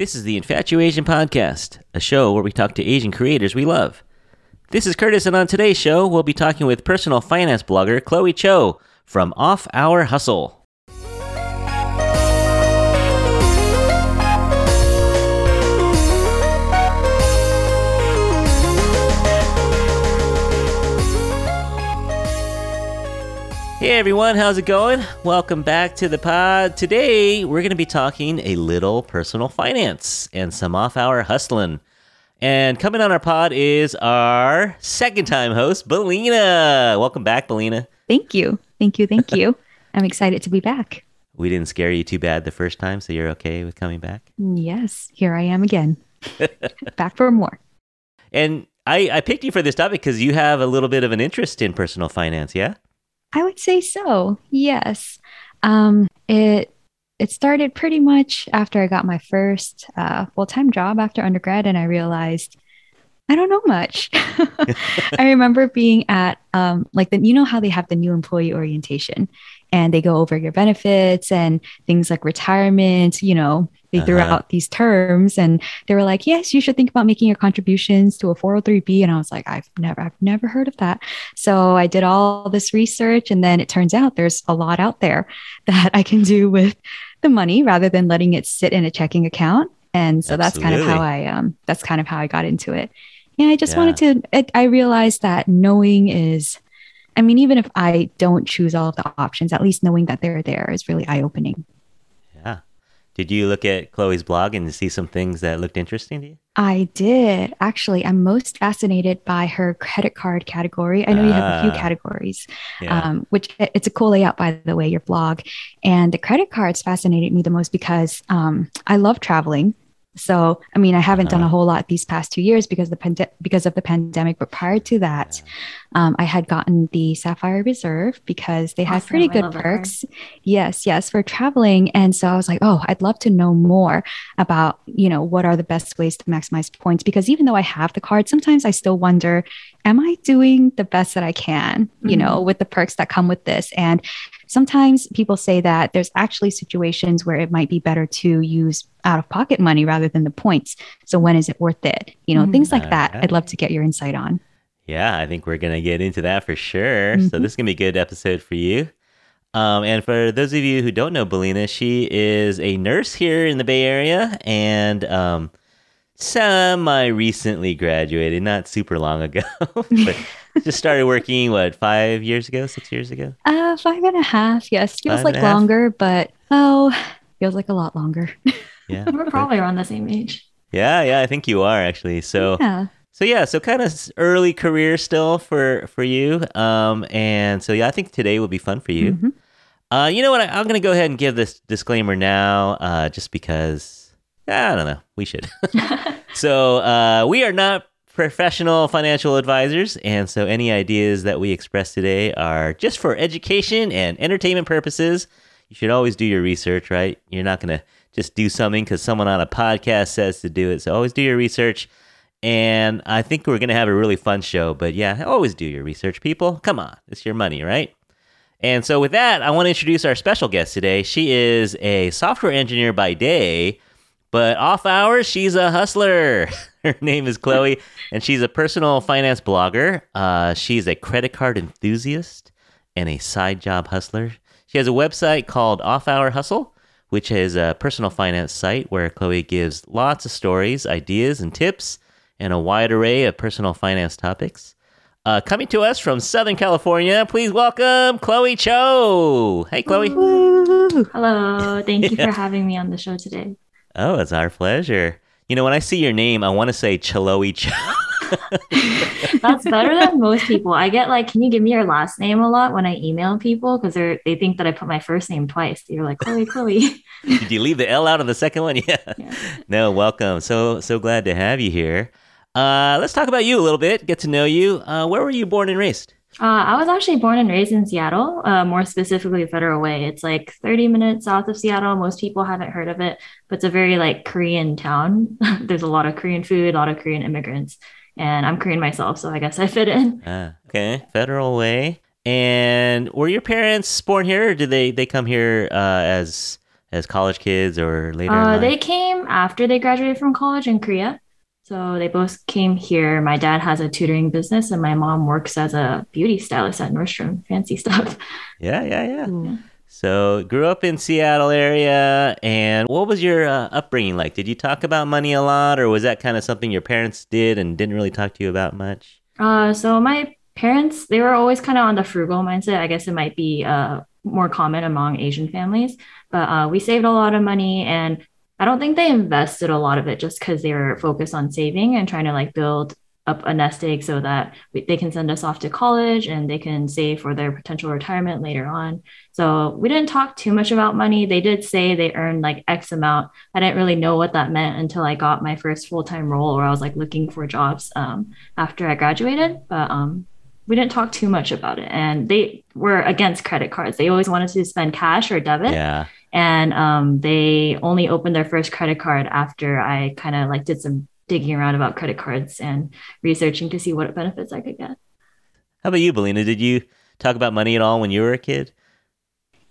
This is the Infatuasian Podcast, a show where we talk to Asian creators we love. This is Curtis, and on today's show, we'll be talking with personal finance blogger Chloe Choe from Off Hour Hustle. Hey everyone, how's it going? Welcome back to the pod. Today we're going to be talking a little personal finance and some off hour hustling. And coming on our pod is our second time host, Bellina. Welcome back, Bellina. Thank you. Thank you. Thank you. I'm excited to be back. We didn't scare you too bad the first time, so you're okay with coming back? Yes, here I am again. back for more. And I, I picked you for this topic because you have a little bit of an interest in personal finance, yeah? I would say so. Yes. Um, it it started pretty much after I got my first uh, full time job after undergrad, and I realized I don't know much. I remember being at um, like the you know how they have the new employee orientation, and they go over your benefits and things like retirement. You know, they threw Uh-huh. out these terms, and they were like, "Yes, you should think about making your contributions to a 403b." And I was like, "I've never, I've never heard of that." So I did all this research, and then it turns out there's a lot out there that I can do with the money rather than letting it sit in a checking account. And so that's kind of how I um that's kind of how I got into it. Yeah, I just wanted to I, I realized that knowing is I mean even if I don't choose all of the options, at least knowing that they're there is really eye-opening. Yeah. Did you look at Chloe's blog and see some things that looked interesting to you? I did. Actually, I'm most fascinated by her credit card category. I know you have a few Ah. categories. Yeah. um, which it- it's a cool layout, by the way, your blog. And the credit cards fascinated me the most because um, I love traveling. So, I mean, I haven't done a Uh-huh. whole lot these past two years because the pande- because of the pandemic. But prior to that, um, I had gotten the Sapphire Reserve because they had pretty good love that card. perks. Yes, yes, for traveling. And so I was like, oh, I'd love to know more about, you know, what are the best ways to maximize points? Because even though I have the card, sometimes I still wonder, am I doing the best that I can, you know, with the perks that come with this? And sometimes people say that there's actually situations where it might be better to use out of pocket money rather than the points. So when is it worth it? You know, things like that. Okay. I'd love to get your insight on. Yeah, I think we're going to get into that for sure. So Mhm. this is going to be a good episode for you. Um, and for those of you who don't know Bellina, she is a nurse here in the Bay Area and um, semi recently graduated, not super long ago, but just started working, what, five years ago, six years ago? Uh, five and a half. Yes, feels Five like a half? longer, but oh, feels like a lot longer. Yeah. We're probably around the same age. Yeah, yeah, I think you are actually. So, yeah. So yeah, so kind of early career still for for you. Um, and so yeah, I think today will be fun for you. Mhm. Uh, you know what? I, I'm gonna go ahead and give this disclaimer now, uh, just because I don't know, we should. so uh, we are not professional financial advisors, and so any ideas that we express today are just for education and entertainment purposes. You should always do your research, right? You're not gonna just do something because someone on a podcast says to do it. So always do your research. And I think we're going to have a really fun show. But yeah, always do your research, people. Come on, it's your money, right? And so, with that, I want to introduce our special guest today. She is a software engineer by day, but off hours, she's a hustler. Her name is Chloe, and she's a personal finance blogger. Uh, she's a credit card enthusiast and a side job hustler. She has a website called Off Hour Hustle, which is a personal finance site where Chloe gives lots of stories, ideas, and tips, and a wide array of personal finance topics. Uh, coming to us from Southern California, please welcome Chloe Choe. Hey, Chloe. Woo. Hello. Thank you Yeah. for having me on the show today. Oh, it's our pleasure. You know, when I see your name, I want to say Chloe Choe. That's better than most people. I get like, can you give me your last name a lot when I email people because they're they think that I put my first name twice. You're like Chloe, Chloe. Did you leave the L out of the second one? Yeah. Yeah. No, welcome. So so glad to have you here. Uh, let's talk about you a little bit. Get to know you. Uh, where were you born and raised? Uh, I was actually born and raised in Seattle, uh, more specifically Federal Way. It's like 30 minutes south of Seattle. Most people haven't heard of it, but it's a very like Korean town. There's a lot of Korean food, a lot of Korean immigrants, and I'm Korean myself, so I guess I fit in. Ah, okay, Federal Way. And were your parents born here, or did they they come here uh, as as college kids or later? Uh, they came after they graduated from college in Korea. So they both came here. My dad has a tutoring business, and my mom works as a beauty stylist at Nordstrom. Fancy stuff. Yeah, yeah, yeah. Ooh. So, grew up in Seattle area, and what was your uh, upbringing like? Did you talk about money a lot, or was that kind of something your parents did and didn't really talk to you about much? Uh, so my parents, they were always kind of on the frugal mindset. I guess it might be uh, more common among Asian families, but uh, we saved a lot of money and I don't think they invested a lot of it just because they were focused on saving and trying to like build up a nest egg so that we, they can send us off to college and they can save for their potential retirement later on. So we didn't talk too much about money. They did say they earned like X amount. I didn't really know what that meant until I got my first full time role where I was like looking for jobs um, after I graduated. But um, we didn't talk too much about it. And they were against credit cards. They always wanted to spend cash or debit. Yeah. And um, they only opened their first credit card after I kind of like did some digging around about credit cards and researching to see what benefits I could get. How about you, Bellina? Did you talk about money at all when you were a kid?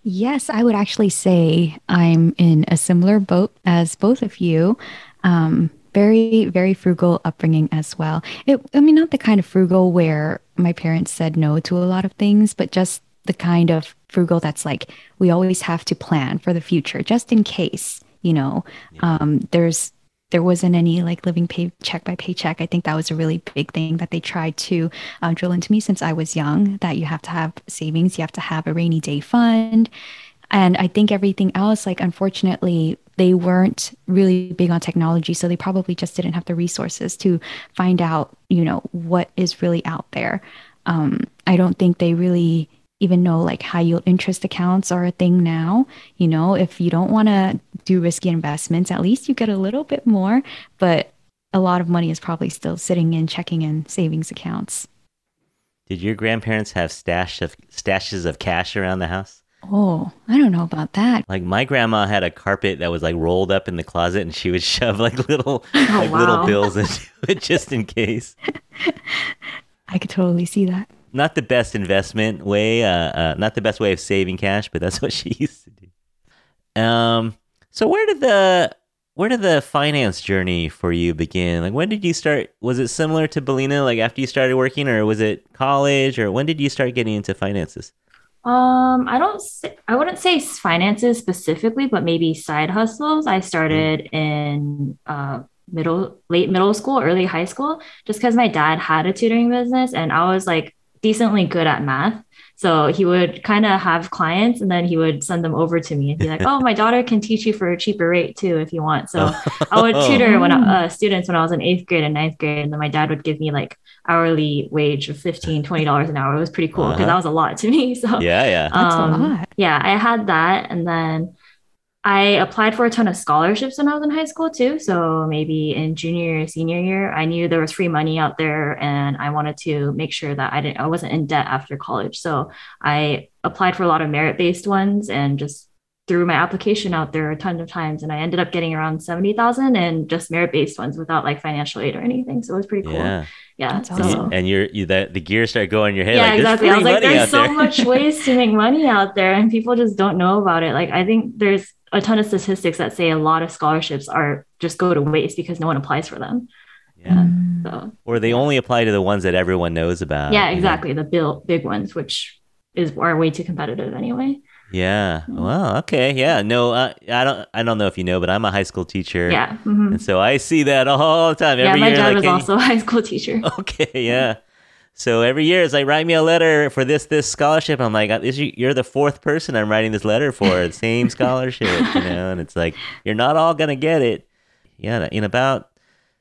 Yes, I would actually say I'm in a similar boat as both of you. Um, very, very frugal upbringing as well. It, I mean, not the kind of frugal where my parents said no to a lot of things, but just the kind of frugal that's like we always have to plan for the future just in case, you know, um, there's there wasn't any like living paycheck by paycheck. I think that was a really big thing that they tried to uh, drill into me since I was young that you have to have savings, you have to have a rainy day fund. And I think everything else, like, unfortunately, they weren't really big on technology. So they probably just didn't have the resources to find out, you know, what is really out there. Um, I don't think they really even know like high yield interest accounts are a thing now. You know, if you don't want to do risky investments, at least you get a little bit more, but a lot of money is probably still sitting in checking and savings accounts. Did your grandparents have stash of stashes of cash around the house? Oh, I don't know about that. Like my grandma had a carpet that was like rolled up in the closet, and she would shove like little oh, like little bills into it just in case. I could totally see that. Not the best investment way, uh, uh, not the best way of saving cash, but that's what she used to do. Um, so where did the where did the finance journey for you begin? Like when did you start? Was it similar to Bellina, like after you started working, or was it college, or when did you start getting into finances? Um, I don't I wouldn't say finances specifically, but maybe side hustles. I started in uh middle late middle school, early high school, just because my dad had a tutoring business and I was like decently good at math. So he would kind of have clients and then he would send them over to me and be like, "Oh, my daughter can teach you for a cheaper rate too if you want." So I would tutor when I, uh, students when I was in eighth grade and ninth grade, and then my dad would give me like hourly wage of 15 20 dollars an hour. It was pretty cool because Uh-huh. that was a lot to me. So Yeah, yeah. That's a um, lot. Yeah, I had that. And then I applied for a ton of scholarships when I was in high school too. So maybe in junior or senior year, I knew there was free money out there and I wanted to make sure that I didn't I wasn't in debt after college. So I applied for a lot of merit-based ones and just threw my application out there a ton of times and I ended up getting around 70,000 and just merit-based ones without like financial aid or anything. So it was pretty cool. Yeah. Yeah. That's so- awesome. And you're you that the gears start going in your head. yeah, like, exactly. I was like, there's so there. much ways to make money out there, and people just don't know about it. Like, I think there's a ton of statistics that say a lot of scholarships are just go to waste because no one applies for them. yeah. Mm. So, Or they only apply to the ones that everyone knows about. yeah, you know? exactly. The bill, big ones, which is are way too competitive anyway. Yeah. Mm. Well, okay. Yeah. No, uh, I don't. I don't know if you know, but I'm a high school teacher. Yeah. mhm. And so I see that all the time. Yeah, Every my year, dad like, was "Hey, also a high school teacher. Okay. Yeah. So every year, it's like write me a letter for this this scholarship. I'm like, you're the fourth person I'm writing this letter for. the Same scholarship, you know. And it's like you're not all gonna get it. Yeah. In about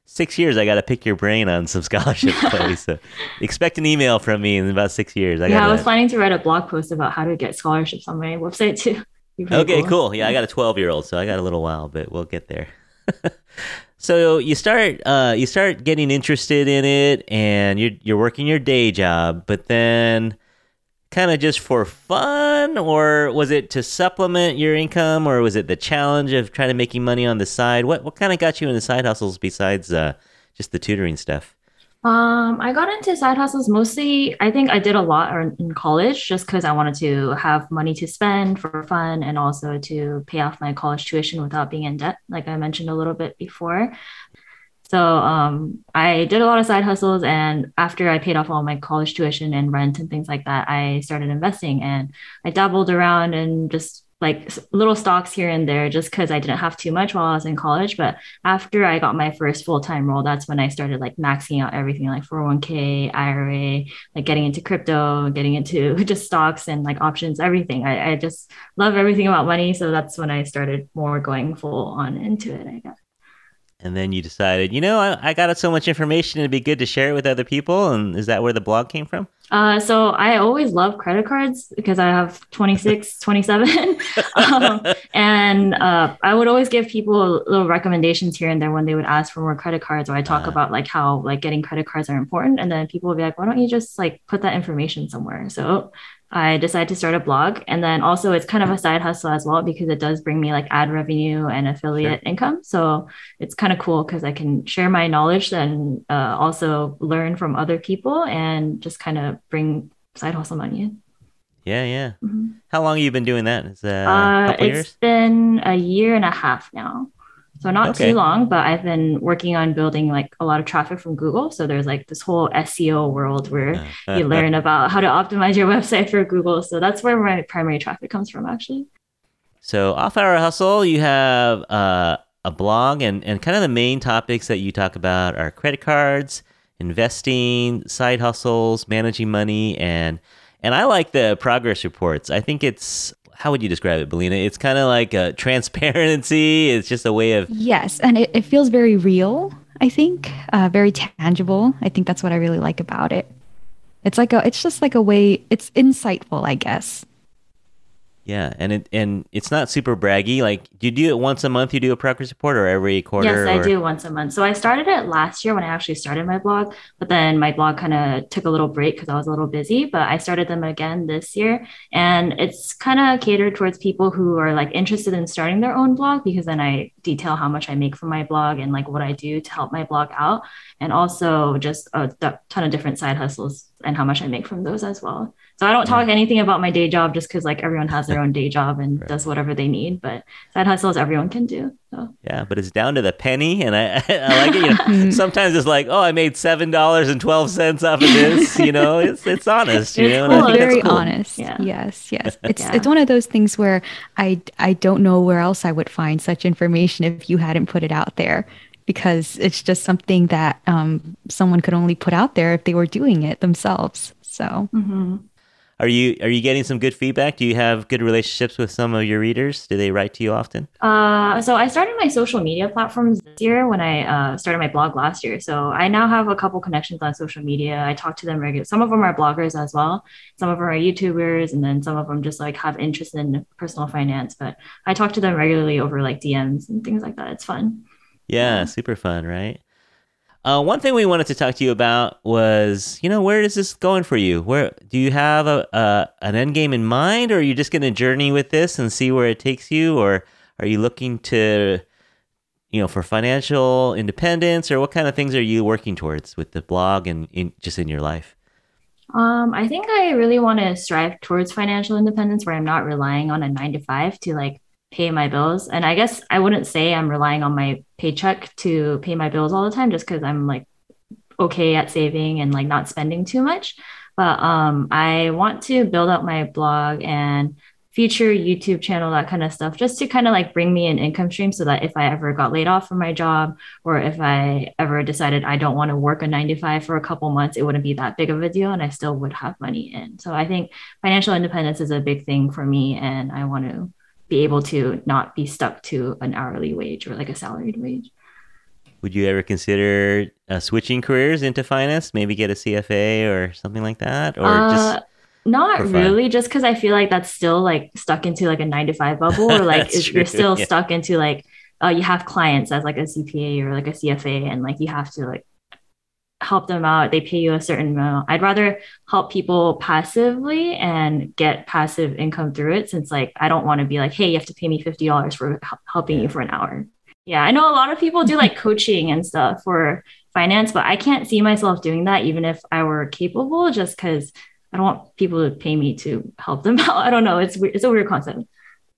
six years, I got to pick your brain on some scholarships. So expect an email from me in about six years. I yeah, I was planning to write a blog post about how to get scholarships on my website too. Okay, cool. Yeah, I got a 12 year old, so I got a little while, but we'll get there. so you start uh, you start getting interested in it, and you're you're working your day job, but then kind of just for fun, or was it to supplement your income, or was it the challenge of trying to making money on the side? What what kind of got you into side hustles besides uh, just the tutoring stuff? Um, I got into side hustles mostly. I think I did a lot in college just because I wanted to have money to spend for fun and also to pay off my college tuition without being in debt, like I mentioned a little bit before. So um, I did a lot of side hustles, and after I paid off all my college tuition and rent and things like that, I started investing and I dabbled around and just like little stocks here and there just because I didn't have too much while I was in college. But after I got my first full time role, that's when I started like maxing out everything like 401k, IRA, like getting into crypto, getting into just stocks and like options, everything. I, I just love everything about money. So that's when I started more going full on into it, I guess and then you decided, you know, I, I got so much information, it'd be good to share it with other people. And is that where the blog came from? Uh, so I always love credit cards because I have 26, 27. um, and uh, I would always give people little recommendations here and there when they would ask for more credit cards or I talk uh, about like how like getting credit cards are important. And then people would be like, why don't you just like put that information somewhere? So I decided to start a blog. And then also it's kind of a side hustle as well because it does bring me like ad revenue and affiliate sure. income. So it's kind of cool because I can share my knowledge and uh, also learn from other people and just kind of bring side hustle money in. Yeah, yeah. Mm-hmm. How long have you been doing that? Is that uh, it's years? been a year and a half now. So not okay. too long, but I've been working on building like a lot of traffic from Google. So there's like this whole SEO world where you learn about how to optimize your website for Google. So that's where my primary traffic comes from actually. So off hour hustle, you have uh, a blog and, and kind of the main topics that you talk about are credit cards, investing, side hustles, managing money, and and I like the progress reports. I think it's how would you describe it, Bellina? It's kind of like a transparency. It's just a way of yes, and it, it feels very real. I think uh, very tangible. I think that's what I really like about it. It's like a, it's just like a way. It's insightful, I guess. Yeah, and it and it's not super braggy. Like, do you do it once a month? You do a progress report, or every quarter? Yes, I or... do once a month. So I started it last year when I actually started my blog, but then my blog kind of took a little break because I was a little busy. But I started them again this year, and it's kind of catered towards people who are like interested in starting their own blog because then I detail how much I make from my blog and like what I do to help my blog out, and also just a ton of different side hustles and how much I make from those as well. So I don't talk yeah. anything about my day job just because like everyone has their own day job and right. does whatever they need. But side hustles everyone can do. So. Yeah, but it's down to the penny, and I, I like it. You know, sometimes it's like, oh, I made seven dollars and twelve cents off of this. You know, it's it's honest. You it's know, cool. very cool. honest. Yeah. Yes, yes. It's yeah. it's one of those things where I I don't know where else I would find such information if you hadn't put it out there because it's just something that um, someone could only put out there if they were doing it themselves. So. Mm-hmm. Are you are you getting some good feedback? Do you have good relationships with some of your readers? Do they write to you often? Uh, so I started my social media platforms this year when I uh, started my blog last year. So I now have a couple connections on social media. I talk to them regularly. Some of them are bloggers as well. Some of them are YouTubers, and then some of them just like have interest in personal finance. But I talk to them regularly over like DMs and things like that. It's fun. Yeah, super fun, right? Uh, one thing we wanted to talk to you about was, you know, where is this going for you? Where do you have a, a an end game in mind, or are you just going to journey with this and see where it takes you, or are you looking to, you know, for financial independence, or what kind of things are you working towards with the blog and in, just in your life? Um, I think I really want to strive towards financial independence, where I'm not relying on a nine to five to like pay my bills. And I guess I wouldn't say I'm relying on my paycheck to pay my bills all the time just because I'm like okay at saving and like not spending too much. But um, I want to build up my blog and future YouTube channel, that kind of stuff, just to kind of like bring me an income stream so that if I ever got laid off from my job or if I ever decided I don't want to work a nine to five for a couple months, it wouldn't be that big of a deal and I still would have money in. So I think financial independence is a big thing for me and I want to be able to not be stuck to an hourly wage or like a salaried wage. Would you ever consider uh, switching careers into finance? Maybe get a CFA or something like that, or uh, just not really, just because I feel like that's still like stuck into like a nine to five bubble, or like you're still yeah. stuck into like uh, you have clients as like a CPA or like a CFA, and like you have to like help them out they pay you a certain amount i'd rather help people passively and get passive income through it since like i don't want to be like hey you have to pay me $50 for helping yeah. you for an hour yeah i know a lot of people do like coaching and stuff for finance, but I can't see myself doing that even if I were capable, just because I don't want people to pay me to help them out. I don't know. It's it's a weird concept.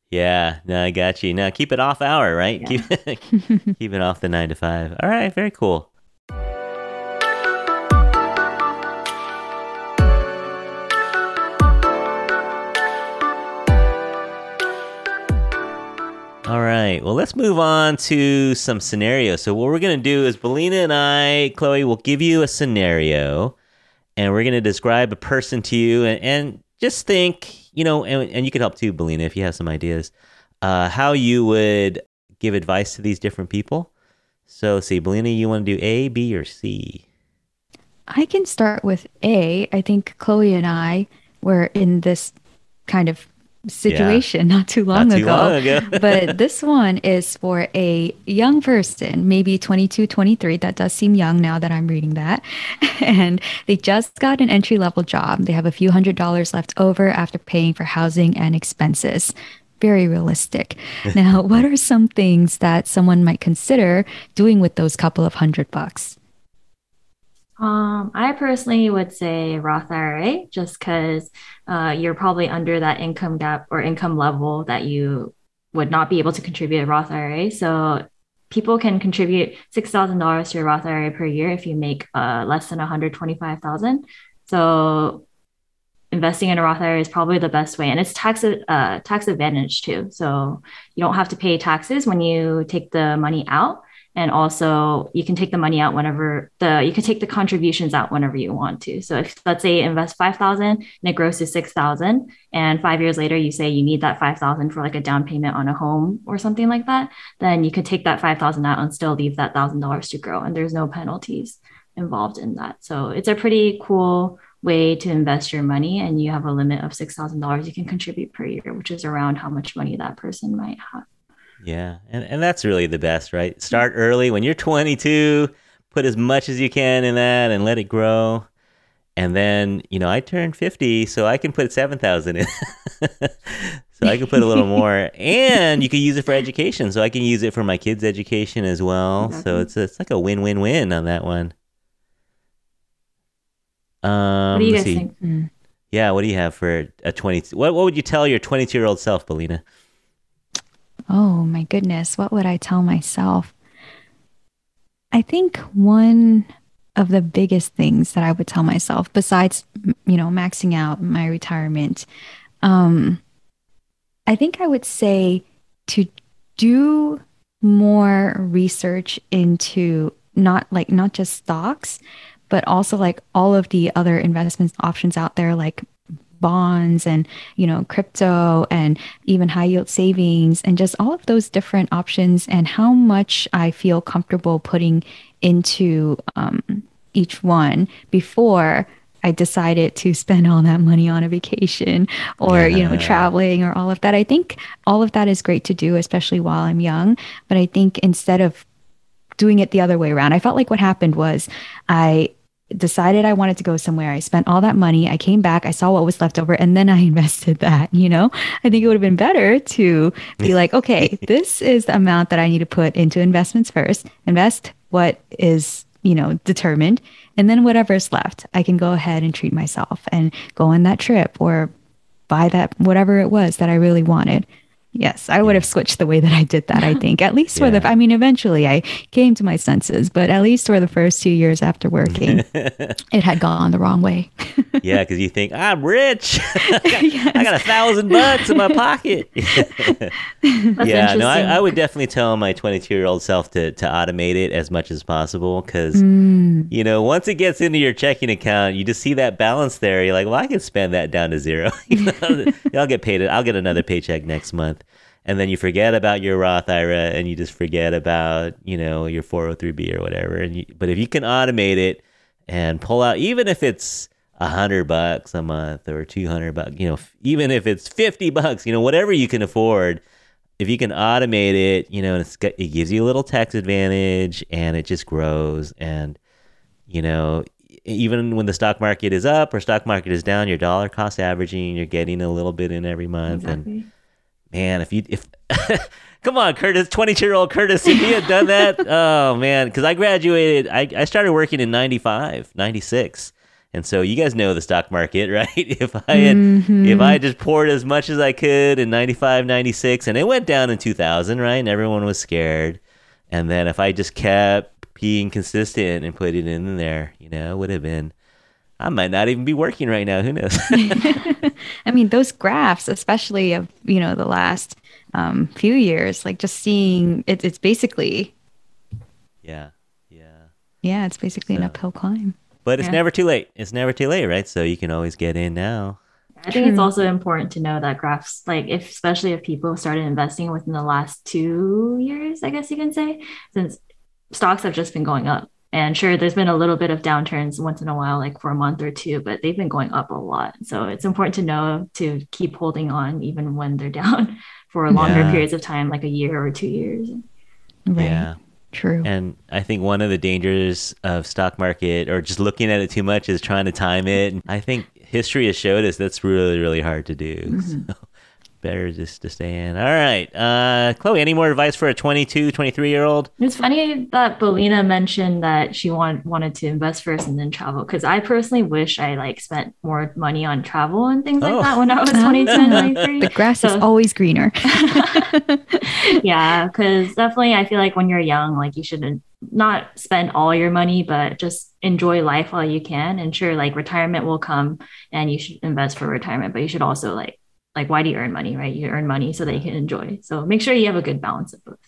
Yeah, no, I got you. Now keep it off hour, right? Yeah. Keep keep it off the nine to five. All right, very cool. All right. Well, let's move on to some scenarios. So, what we're going to do is Bellina and I, Chloe, will give you a scenario and we're going to describe a person to you and, and just think, you know, and, and you can help too, Bellina, if you have some ideas, uh, how you would give advice to these different people. So, see, Bellina, you want to do A, B, or C? I can start with A. I think Chloe and I were in this kind of situation not too long Not too ago. long ago. but this one is for a young person, maybe 22, 23. That does seem young now that I'm reading that. And they just got an entry level job. They have a few hundred dollars left over after paying for housing and expenses. Very realistic. now, what are some things that someone might consider doing with those couple of hundred bucks? Um, I personally would say Roth IRA just because uh, you're probably under that income gap or income level that you would not be able to contribute a Roth IRA. So people can contribute six thousand dollars to a Roth IRA per year if you make uh, less than one hundred twenty-five thousand. So investing in a Roth IRA is probably the best way, and it's tax uh, tax advantage too. So you don't have to pay taxes when you take the money out and also you can take the money out whenever the you can take the contributions out whenever you want to. So if let's say invest 5000 and it grows to 6000 and 5 years later you say you need that 5000 for like a down payment on a home or something like that then you could take that 5000 out and still leave that $1000 to grow. And there's no penalties involved in that. So it's a pretty cool way to invest your money. And you have a limit of $6000 you can contribute per year which is around how much money that person might have Yeah, and, and that's really the best, right? Start early when you're 22, put as much as you can in that and let it grow. And then, you know, I turned 50, so I can put 7,000 in. so I can put a little more. And you can use it for education. So I can use it for my kids' education as well. So Exactly. it's, it's like a win win win on that one. Um, what do you guys see. think Hmm. Yeah, what do you have for a 20? What, what would you tell your 22 year old self, Belina? Oh my goodness, what would I tell myself? I think one of the biggest things that I would tell myself, besides, you know, maxing out my retirement, um, I think I would say to do more research into not like not just stocks, but also like all of the other investment options out there, like bonds and you know crypto and even high yield savings and just all of those different options and how much I feel comfortable putting into um, each one before I decided to spend all that money on a vacation or you know traveling or all of that. I think all of that is great to do, especially while I'm young. But I think instead of doing it the other way around. I felt like what happened was I decided I wanted to go somewhere. I spent all that money. I came back, I saw what was left over, and then I invested that. You know, I think it would have been better to be like, okay, this is the amount that I need to put into investments first, invest what is, you know, determined, and then whatever's left, I can go ahead and treat myself and go on that trip or buy that whatever it was that I really wanted. Yes, I would have switched the way that I did that, I think. At least for the, I mean, eventually I came to my senses, but at least for the first two years after working, it had gone the wrong way. yeah, because you think I'm rich. I, got, I got a thousand bucks in my pocket. Yeah, no, I. I would definitely tell my 22 year old self to to automate it as much as possible because Mm, you know once it gets into your checking account, you just see that balance there. You're like, well, I can spend that down to zero. You know, I'll get paid. I'll get another paycheck next month. And then you forget about your Roth IRA, and you just forget about you know your 403b or whatever. And you, but if you can automate it and pull out, even if it's a hundred bucks a month or two hundred bucks, you know, even if it's fifty bucks, you know, whatever you can afford, if you can automate it, you know, and it gives you a little tax advantage, and it just grows. And you know, even when the stock market is up or stock market is down, your dollar cost averaging, you're getting a little bit in every month, and Exactly. Man, if you if come on, Curtis, 22 year old Curtis, if he had done that, oh man, because I graduated, I, I started working in 95, 96. And so you guys know the stock market, right? If I had Mhm. if I just poured as much as I could in 95, 96, and it went down in 2000, right? And everyone was scared. And then if I just kept being consistent and put it in there, you know, it would have been, I might not even be working right now. Who knows? I mean, those graphs, especially of you know the last um, few years, like just seeing it, it's basically yeah. Yeah. yeah, it's basically an uphill climb. But it's Yeah. never too late. It's never too late, right? So you can always get in now. I think it's also important to know that graphs, like if especially if people started investing within the last two years, I guess you can say, since stocks have just been going up. And sure, there's been a little bit of downturns once in a while, like for a month or two, but they've been going up a lot. So it's important to know to keep holding on even when they're down for longer Yeah. periods of time, like a year or two years. Right. Yeah. True. And I think one of the dangers of stock market or just looking at it too much is trying to time it. And I think history has showed us that's really, really hard to do. Mm-hmm. So better just to stay in. All right. Uh, Chloe, any more advice for a 22, 23 year old? It's funny that Bellina mentioned that she want, wanted to invest first and then travel because I personally wish I like spent more money on travel and things Oh. like that when I was Ah. 22 and 23. the grass is always greener. yeah, because definitely I feel like when you're young, like you should not not spend all your money, but just enjoy life while you can. And sure, like retirement will come and you should invest for retirement, but you should also like, like, why do you earn money, right? You earn money so that you can enjoy. So make sure you have a good balance of both.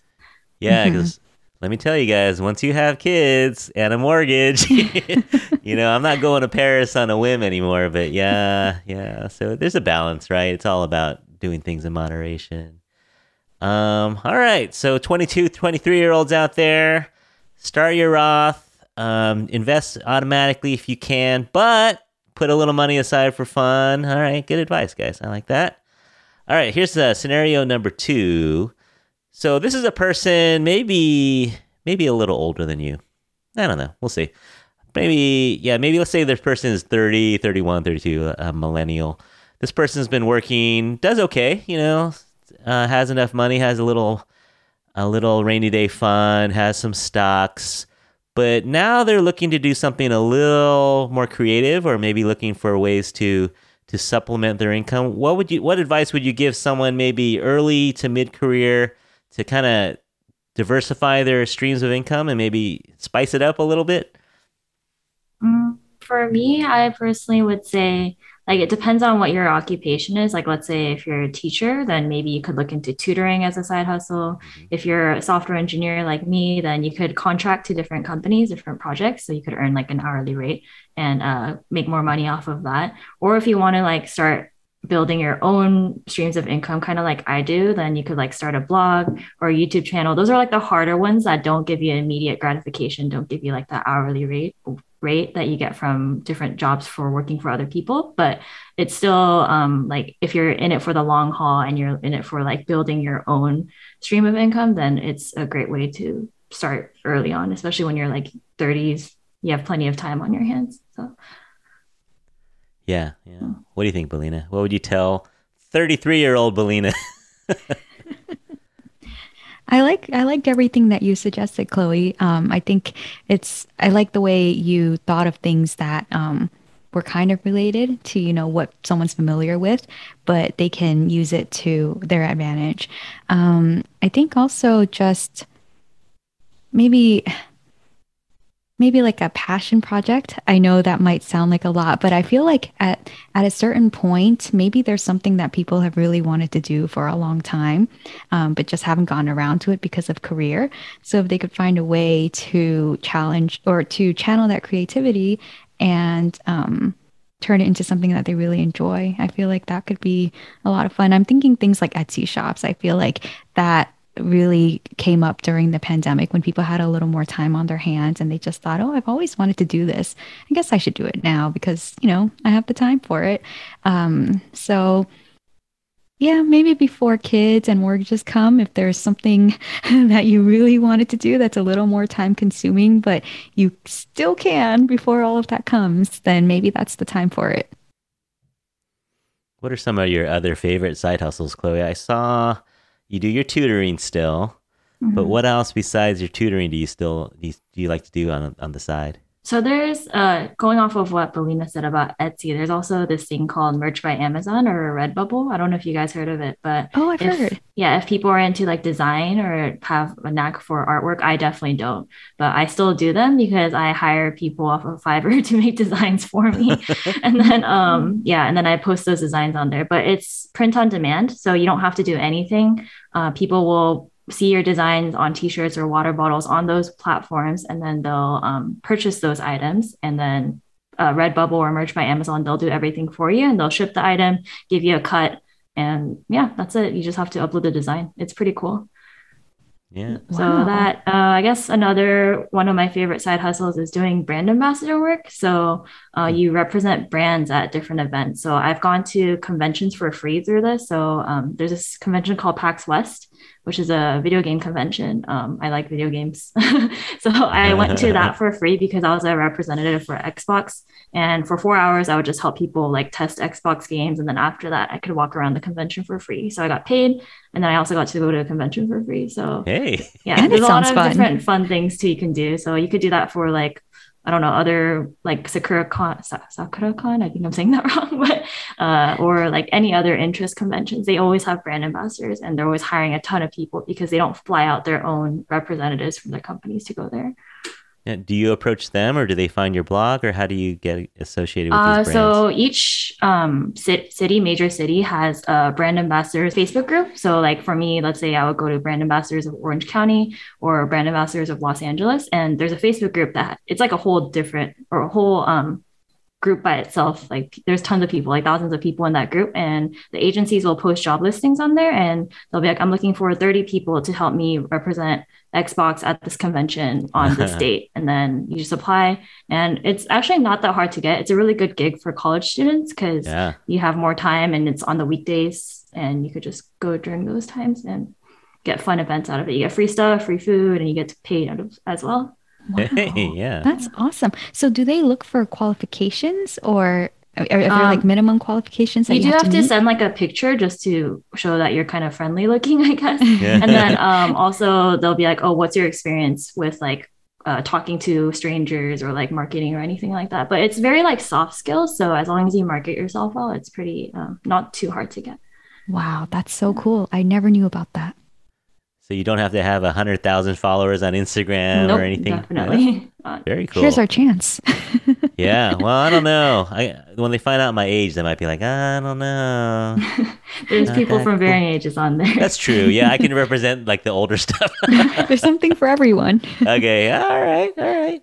Yeah, because let me tell you guys, once you have kids and a mortgage, you know, I'm not going to Paris on a whim anymore. But yeah, yeah. So there's a balance, right? It's all about doing things in moderation. Um, all right. So 22, 23 year olds out there, start your Roth. Um, invest automatically if you can, but put a little money aside for fun. All right, good advice, guys. I like that. All right, here's uh, scenario number two. So this is a person maybe maybe a little older than you. I don't know. We'll see. Maybe yeah, maybe let's say this person is 30, 31, 32, a, millennial. This person's been working, does okay, you know, uh, has enough money, has a little a little rainy day fund, has some stocks, but now they're looking to do something a little more creative or maybe looking for ways to to supplement their income. What would you what advice would you give someone maybe early to mid career to kind of diversify their streams of income and maybe spice it up a little bit? Mm, For me, I personally would say, like, it depends on what your occupation is. Like, let's say if you're a teacher, then maybe you could look into tutoring as a side hustle. If you're a software engineer like me, then you could contract to different companies, different projects. So you could earn like an hourly rate and uh, make more money off of that. Or if you want to like start building your own streams of income, kind of like I do, then you could like start a blog or a YouTube channel. Those are like the harder ones that don't give you immediate gratification, don't give you like that hourly rate rate that you get from different jobs for working for other people. But it's still um, like if you're in it for the long haul and you're in it for like building your own stream of income, then it's a great way to start early on, especially when you're like 30s. You have plenty of time on your hands. So Yeah, yeah. What do you think, Bellina? What would you tell 33 year old Bellina? I like I liked everything that you suggested, Chloe. Um, I think it's I like the way you thought of things that um, were kind of related to you know what someone's familiar with, but they can use it to their advantage. Um, I think also just maybe maybe like a passion project. I know that might sound like a lot, but I feel like at at a certain point, maybe there's something that people have really wanted to do for a long time, um, but just haven't gotten around to it because of career. So if they could find a way to challenge or to channel that creativity and um, turn it into something that they really enjoy, I feel like that could be a lot of fun. I'm thinking things like Etsy shops. I feel like that really came up during the pandemic when people had a little more time on their hands and they just thought, oh, I've always wanted to do this. I guess I should do it now because, you know, I have the time for it. Um, so, yeah, maybe before kids and mortgages come, if there's something that you really wanted to do that's a little more time consuming, but you still can before all of that comes, then maybe that's the time for it. what are some of your other favorite side hustles, Chloe? I saw you do your tutoring still, but Mhm. what else besides your tutoring do you still do you, do you like to do on on the side? So there's uh going off of what Bellina said about Etsy, there's also this thing called Merch by Amazon or Redbubble. I don't know if you guys heard of it, but Oh, I've if heard. yeah, if people are into like design or have a knack for artwork, I definitely don't. But I still do them because I hire people off of Fiverr to make designs for me. and then um yeah, and then I post those designs on there. But it's print on demand, so you don't have to do anything. Uh, people will see your designs on t-shirts or water bottles on those platforms and then they'll um, purchase those items. And then uh, redbubble or merch by amazon they'll do everything for you and they'll ship the item give you a cut and yeah that's it. You just have to upload the design. It's pretty cool Yeah. so Wow. that uh, I guess another one of my favorite side hustles is doing brand ambassador work. So uh, you represent brands at different events. So I've gone to conventions for free through this. So um, there's this convention called PAX West, which is a video game convention. Um, I like video games, so I went to that for free because I was a representative for Xbox. And for four hours, I would just help people like test Xbox games, and then after that, I could walk around the convention for free. So I got paid, and then I also got to go to a convention for free. So Hey. yeah, And there's a lot of fun. different fun things too you can do. So you could do that for like I don't know other like Sakura Con, Sa- Sakura Con. I think I'm saying that wrong, but uh, or like any other interest conventions. They always have brand ambassadors, and they're always hiring a ton of people because they don't fly out their own representatives from their companies to go there. Yeah, Do you approach them or do they find your blog or how do you get associated with Uh, these brands? so each um, city, major city, has a brand ambassadors Facebook group. So, like for me, let's say I would go to brand ambassadors of Orange County or brand ambassadors of Los Angeles, and there's a Facebook group that it's like a whole different or a whole um, group by itself. Like there's tons of people, like thousands of people in that group, and the agencies will post job listings on there, and they'll be like, "I'm looking for 30 people to help me represent." Xbox at this convention on this date, and then you just apply, and it's actually not that hard to get. It's a really good gig for college students because yeah. you have more time and it's on the weekdays, and you could just go during those times and get fun events out of it. You get free stuff, free food, and you get paid out of as well. Wow. Hey, yeah. That's awesome. So, do they look for qualifications or are, are there Um, like minimum qualifications that You you, do have to meet? send like a picture just to show that you're kind of friendly looking, I guess. Yeah. and then um, also they'll be like, "Oh, what's your experience with like uh, talking to strangers or like marketing or anything like that?" But it's very like soft skills, so as long as you market yourself well, it's pretty um, not too hard to get. Wow, that's so cool. I never knew about that. So you don't have to have a hundred thousand followers on Instagram nope, or anything. definitely. Uh, Very cool. Here's our chance. yeah. Well, I don't know. I when they find out my age, they might be like, I don't know. there's Not people from cool. varying ages on there. That's true. Yeah, I can represent like the older stuff. There's something for everyone. okay. All right. All right.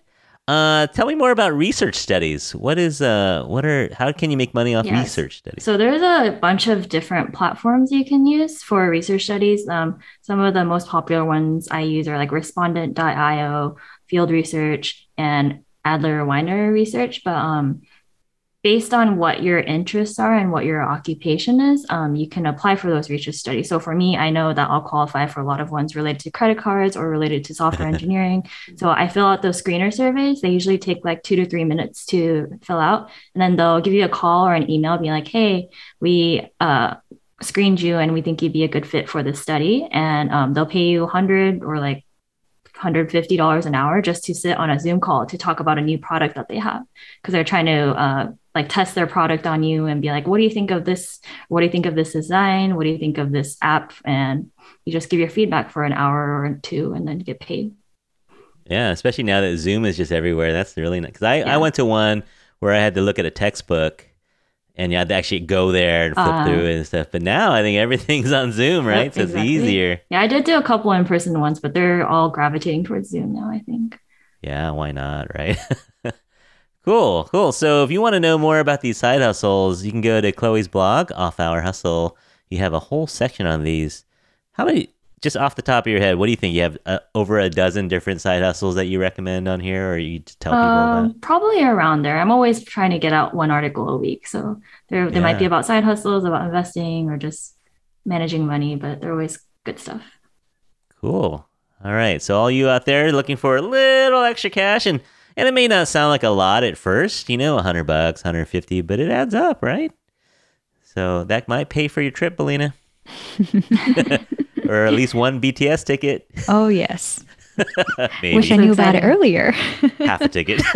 Uh, tell me more about research studies. What is uh, what are how can you make money off Yes. research studies? So there's a bunch of different platforms you can use for research studies. Um, some of the most popular ones I use are like Respondent.io, Field Research, and Adler Weiner Research. But um, based on what your interests are and what your occupation is, um, you can apply for those research studies. So for me, I know that I'll qualify for a lot of ones related to credit cards or related to software engineering. So I fill out those screener surveys. They usually take like two to three minutes to fill out. And then they'll give you a call or an email being like, hey, we uh, screened you and we think you'd be a good fit for this study. And um, they'll pay you 100 or like $150 an hour just to sit on a Zoom call to talk about a new product that they have because they're trying to uh, like test their product on you and be like, what do you think of this? What do you think of this design? What do you think of this app? And you just give your feedback for an hour or two and then get paid. Yeah, especially now that Zoom is just everywhere. That's really nice. Because I, I went to one where I had to look at a textbook and you had to actually go there and flip Uh, through it and stuff. But now I think everything's on Zoom, right? Yep, so it's easier. Yeah, I did do a couple in person ones, but they're all gravitating towards Zoom now, I think. Yeah, why not, right? cool, cool. So if you want to know more about these side hustles, you can go to Chloe's blog, Off Hour Hustle. You have a whole section on these. How many, just off the top of your head, what do you think? You have uh, over a dozen different side hustles that you recommend on here, or you tell people Um, about? probably around there. I'm always trying to get out one article a week. So there, there might be about side hustles, about investing, or just managing money, but they're always good stuff. Cool. All right. So all you out there looking for a little extra cash and and it may not sound like a lot at first, you know, 100 bucks, 150, but it adds up, right? So that might pay for your trip, Bellina. or at least one BTS ticket. Oh yes. Maybe Wish I knew about it earlier. half a ticket.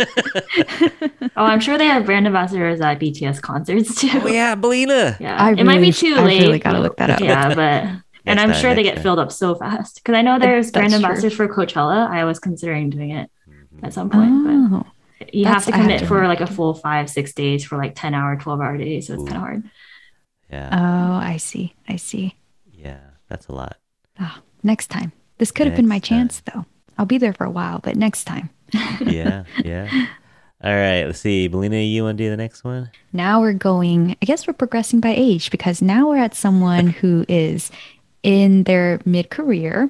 Oh, I'm sure they have brand ambassadors at BTS concerts too. oh yeah, Bellina. Yeah, I it might be really- too I late. really gotta look that up. Yeah, but and I'm time, sure they get time. filled up so fast because I know there's brand That's true. ambassadors for Coachella. I was considering doing it at some point, Oh, but you have to I have commit to for like a full five, six days for like 10 hour, 12 hour days. So it's kind of hard. Yeah, oh, I see. I see. yeah, that's a lot. Oh, next time. This could have been my Next time. chance, though. I'll be there for a while, but next time. Yeah, yeah. All right, let's see. Bellina, you want to do the next one? Now we're going, I guess we're progressing by age because now we're at someone who is in their mid career,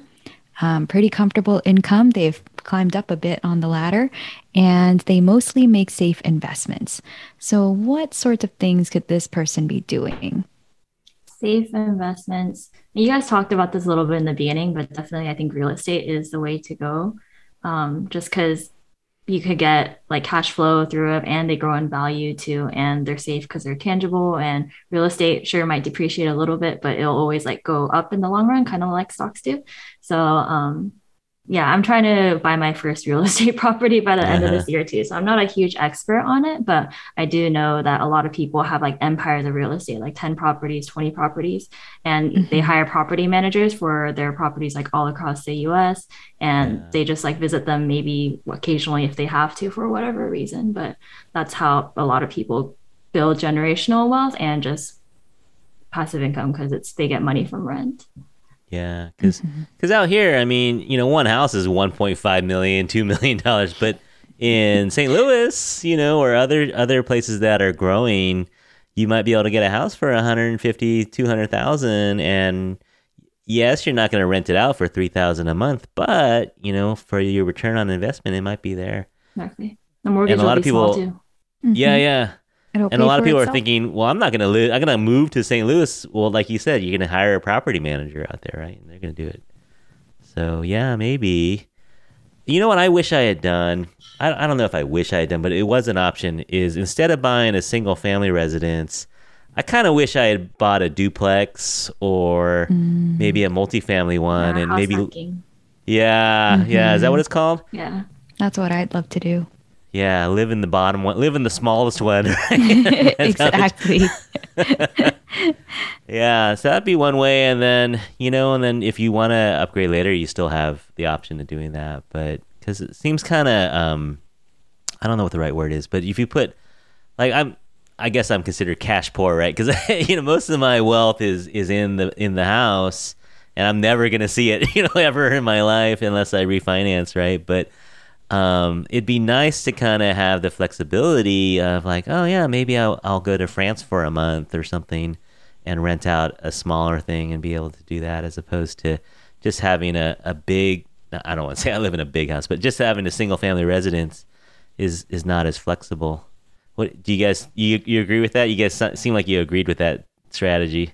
um, pretty comfortable income. They've climbed up a bit on the ladder and they mostly make safe investments. So, what sorts of things could this person be doing? Safe investments. You guys talked about this a little bit in the beginning, but definitely I think real estate is the way to go. Um, just because you could get like cash flow through it and they grow in value too and they're safe because they're tangible and real estate sure might depreciate a little bit but it'll always like go up in the long run kind of like stocks do so um yeah i'm trying to buy my first real estate property by the end of this year too so i'm not a huge expert on it but i do know that a lot of people have like empires of real estate like 10 properties 20 properties and they Mhm. hire property managers for their properties like all across the us and Yeah. they just like visit them maybe occasionally if they have to for whatever reason but that's how a lot of people build generational wealth and just passive income because it's they get money from rent Yeah, because Mhm. out here, I mean, you know, one house is 1.5 million, 2 million dollars, but in St. Louis, you know, or other other places that are growing, you might be able to get a house for 150, 200,000 and yes, you're not going to rent it out for 3,000 a month, but, you know, for your return on investment, it might be there. exactly the mortgage And a lot of people- Yeah, Mhm. yeah. It'll And a lot of for people are thinking, well, I'm not going to live, I'm going to move to St. Louis. Well, like you said, you're going to hire a property manager out there, right? And they're going to do it. So, yeah, maybe. You know what I wish I had done? I, I don't know if I wish I had done, but it was an option. Is instead of buying a single family residence, I kind of wish I had bought a duplex or Mm. maybe a multifamily one, Yeah, and maybe hacking. yeah, yeah. Is that what it's called? yeah That's what I'd love to do. Yeah, live in the bottom one, live in the smallest one. right? That's how the- exactly. Yeah, so that'd be one way, and then you know, and then if you want to upgrade later, you still have the option of doing that. But because it seems kind of, um, I don't know what the right word is, but if you put, like, I'm, I guess I'm considered cash poor, right? Because you know, most of my wealth is is in the in the house, and I'm never gonna see it, you know, ever in my life unless I refinance, right? But um, it'd be nice to kind of have the flexibility of like, oh yeah, maybe I'll I'll go to France for a month or something and rent out a smaller thing and be able to do that as opposed to just having a, a big I don't want to say I live in a big house, but just having a single family residence is is not as flexible. What do you guys you you agree with that? You guys seem like you agreed with that strategy.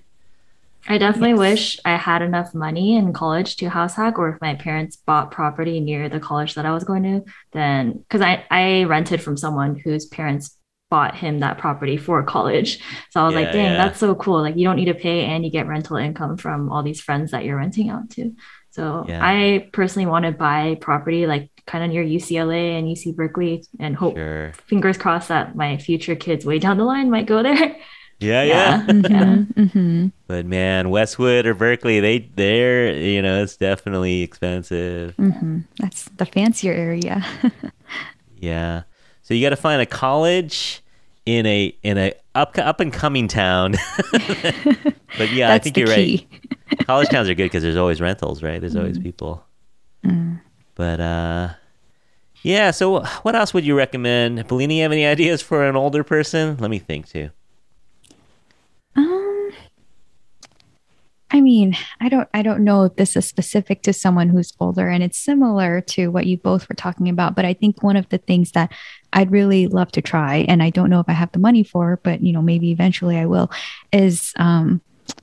I definitely Yes. wish I had enough money in college to house hack, or if my parents bought property near the college that I was going to, then because I, I rented from someone whose parents bought him that property for college. So I was Yeah, like, dang, yeah. that's so cool. Like you don't need to pay and you get rental income from all these friends that you're renting out to. So Yeah. I personally want to buy property like kind of near UCLA and UC Berkeley and hope Sure. fingers crossed that my future kids way down the line might go there. Yeah, yeah. Yeah. Mhm, mhm. But man, Westwood or Berkeley, they they're you know it's definitely expensive. hmm That's the fancier area. Yeah. So you got to find a college in a in a up up and coming town. but yeah, I think you're key. right. College towns are good because there's always rentals, right? There's always people. Mm. But uh, yeah. So what else would you recommend? Bellina, you have any ideas for an older person? Let me think too. I mean, I don't, I don't know if this is specific to someone who's older, and it's similar to what you both were talking about. But I think one of the things that I'd really love to try, and I don't know if I have the money for, but you know, maybe eventually I will, is um, I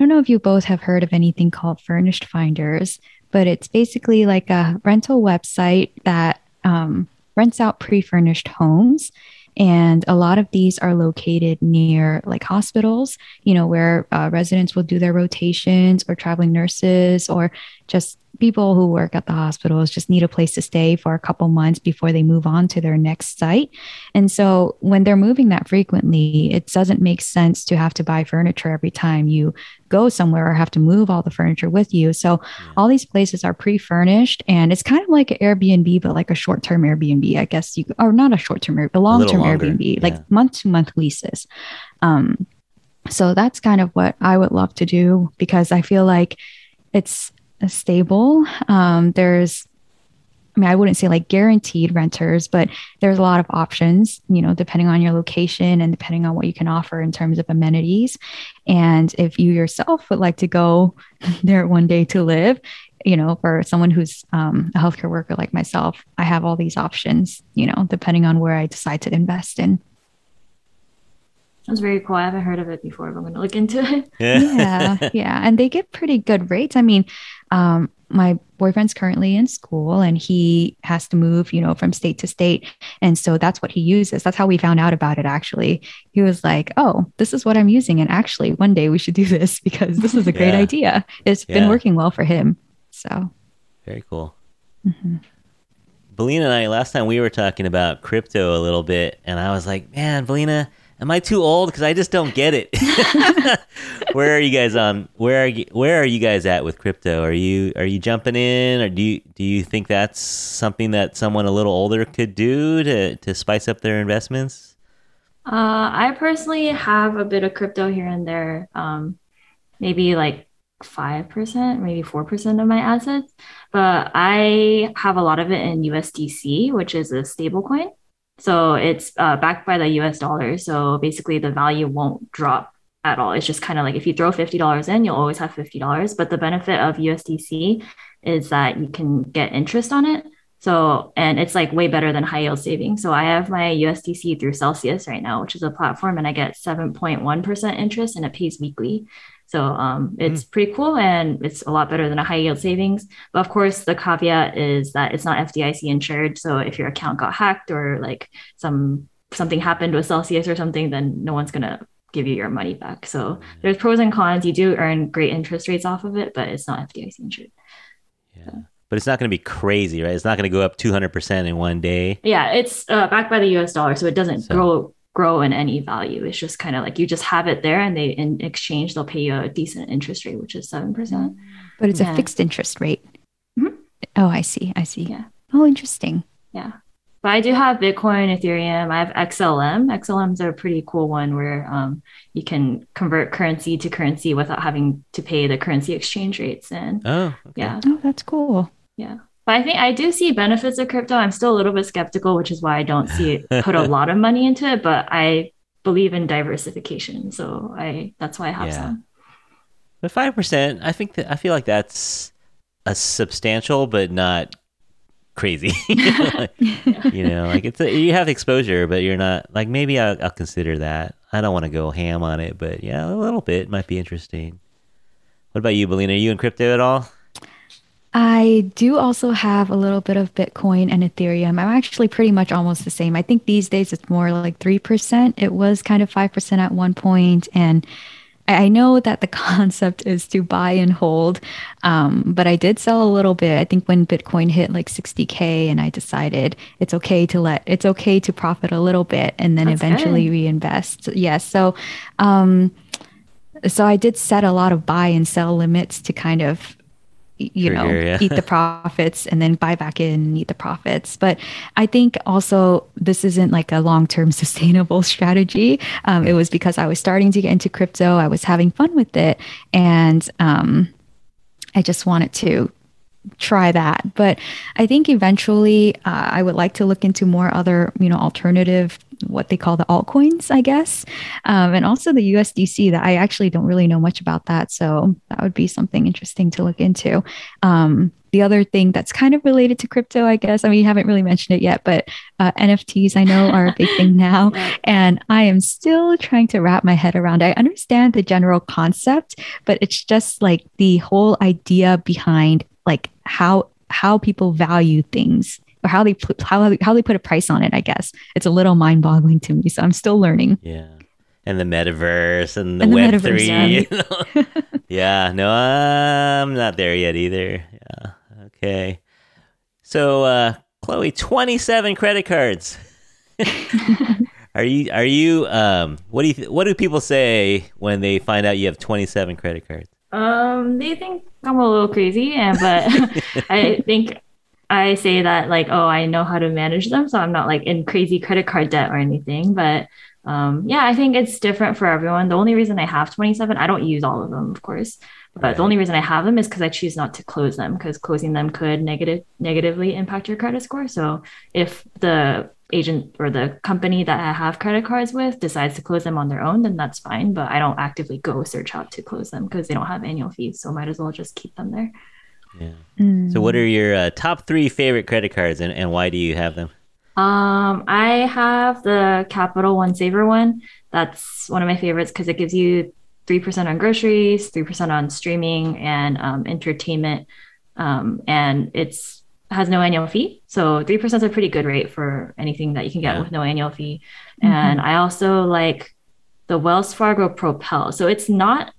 don't know if you both have heard of anything called Furnished Finders, but it's basically like a rental website that um, rents out pre-furnished homes. And a lot of these are located near like hospitals, you know, where uh, residents will do their rotations or traveling nurses or just people who work at the hospitals just need a place to stay for a couple months before they move on to their next site. And so when they're moving that frequently, it doesn't make sense to have to buy furniture every time you go somewhere or have to move all the furniture with you. So all these places are pre-furnished and it's kind of like an Airbnb, but like a short-term Airbnb, I guess you or not a short-term, a long-term Airbnb, yeah. like month-to-month leases. Um, so that's kind of what I would love to do because I feel like it's stable. Um, there's, I mean, I wouldn't say like guaranteed renters, but there's a lot of options, you know, depending on your location and depending on what you can offer in terms of amenities. And if you yourself would like to go there one day to live, you know, for someone who's um, a healthcare worker like myself, I have all these options, you know, depending on where I decide to invest in. That's very cool. I haven't heard of it before, but I'm going to look into it. Yeah. yeah. Yeah. And they get pretty good rates. I mean, um, my boyfriend's currently in school and he has to move, you know, from state to state. And so that's what he uses. That's how we found out about it, actually. He was like, oh, this is what I'm using. And actually, one day we should do this because this is a great yeah. idea. It's yeah. been working well for him. So very cool. Mm-hmm. Bellina and I, last time we were talking about crypto a little bit, and I was like, man, Bellina, Am I too old? Because I just don't get it. where are you guys on? Where are you, where are you guys at with crypto? Are you are you jumping in, or do you do you think that's something that someone a little older could do to to spice up their investments? Uh, I personally have a bit of crypto here and there. Um, maybe like five percent, maybe four percent of my assets, but I have a lot of it in USDC, which is a stable coin. So it's uh, backed by the US dollar. So basically, the value won't drop at all. It's just kind of like if you throw $50 in, you'll always have $50. But the benefit of USDC is that you can get interest on it. So, and it's like way better than high yield savings. So I have my USDC through Celsius right now, which is a platform, and I get 7.1% interest and it pays weekly. So um, it's mm. pretty cool and it's a lot better than a high yield savings. But of course, the caveat is that it's not FDIC insured. So if your account got hacked or like some something happened with Celsius or something, then no one's gonna give you your money back. So there's pros and cons. You do earn great interest rates off of it, but it's not FDIC insured. Yeah. So. But it's not going to be crazy, right? It's not going to go up 200% in one day. Yeah, it's uh, backed by the US dollar. So it doesn't so, grow grow in any value. It's just kind of like you just have it there and they in exchange they'll pay you a decent interest rate, which is seven percent. But it's yeah. a fixed interest rate. Mm-hmm. Oh, I see. I see. Yeah. Oh, interesting. Yeah. But I do have Bitcoin, Ethereum. I have XLM. XLM's is a pretty cool one where um, you can convert currency to currency without having to pay the currency exchange rates. And oh, okay. yeah. Oh, that's cool. Yeah. But I think I do see benefits of crypto. I'm still a little bit skeptical, which is why I don't see it put a lot of money into it. But I believe in diversification, so I that's why I have yeah. some. But five percent, I think that I feel like that's a substantial, but not crazy. like, you know, like it's a, you have exposure, but you're not like maybe I'll, I'll consider that. I don't want to go ham on it, but yeah, a little bit might be interesting. What about you, Bellina? Are you in crypto at all? I do also have a little bit of Bitcoin and Ethereum. I'm actually pretty much almost the same. I think these days it's more like 3%. It was kind of 5% at one point, And I know that the concept is to buy and hold, um, but I did sell a little bit. I think when Bitcoin hit like 60K, and I decided it's okay to let, it's okay to profit a little bit and then That's eventually good. reinvest. Yes. Yeah, so, um, so I did set a lot of buy and sell limits to kind of you know yeah. eat the profits and then buy back in and eat the profits. But i think also this isn't like a long-term sustainable strategy. Um, it was because i was starting to get into crypto. I was having fun with it. And um, i just wanted to try that but i think eventually uh, i would like to look into more other you know alternative what they call the altcoins, I guess, um, and also the USDC. That I actually don't really know much about that, so that would be something interesting to look into. Um, the other thing that's kind of related to crypto, I guess. I mean, you haven't really mentioned it yet, but uh, NFTs I know are a big thing now, and I am still trying to wrap my head around. I understand the general concept, but it's just like the whole idea behind like how how people value things or how they put how how they put a price on it. I guess it's a little mind boggling to me. So I'm still learning. Yeah, and the metaverse and the And the Web metaverse, three. yeah. you know? yeah, no, I'm not there yet either. Yeah, okay. So, uh, Chloe, twenty-seven credit cards. are you? Are you? Um, what do you? Th- what do people say when they find out you have twenty-seven credit cards? Um, they think I'm a little crazy, and but I think I say that like, oh, I know how to manage them, so I'm not like in crazy credit card debt or anything. But um, yeah, I think it's different for everyone. The only reason I have 27, I don't use all of them, of course, but Right. the only reason I have them is because I choose not to close them because closing them could negative negatively impact your credit score. So if the agent or the company that I have credit cards with decides to close them on their own, then that's fine. But I don't actively go search out to close them because they don't have annual fees. So might as well just keep them there. Yeah. Mm. So, what are your uh, top three favorite credit cards, and, and why do you have them? Um, I have the Capital One Savor one. That's one of my favorites because it gives you 3% on groceries, 3% on streaming and um, entertainment. Um, and it's has no annual fee. So 3% is a pretty good rate for anything that you can get Yeah. with no annual fee. And I also like the Wells Fargo Propel. So it's not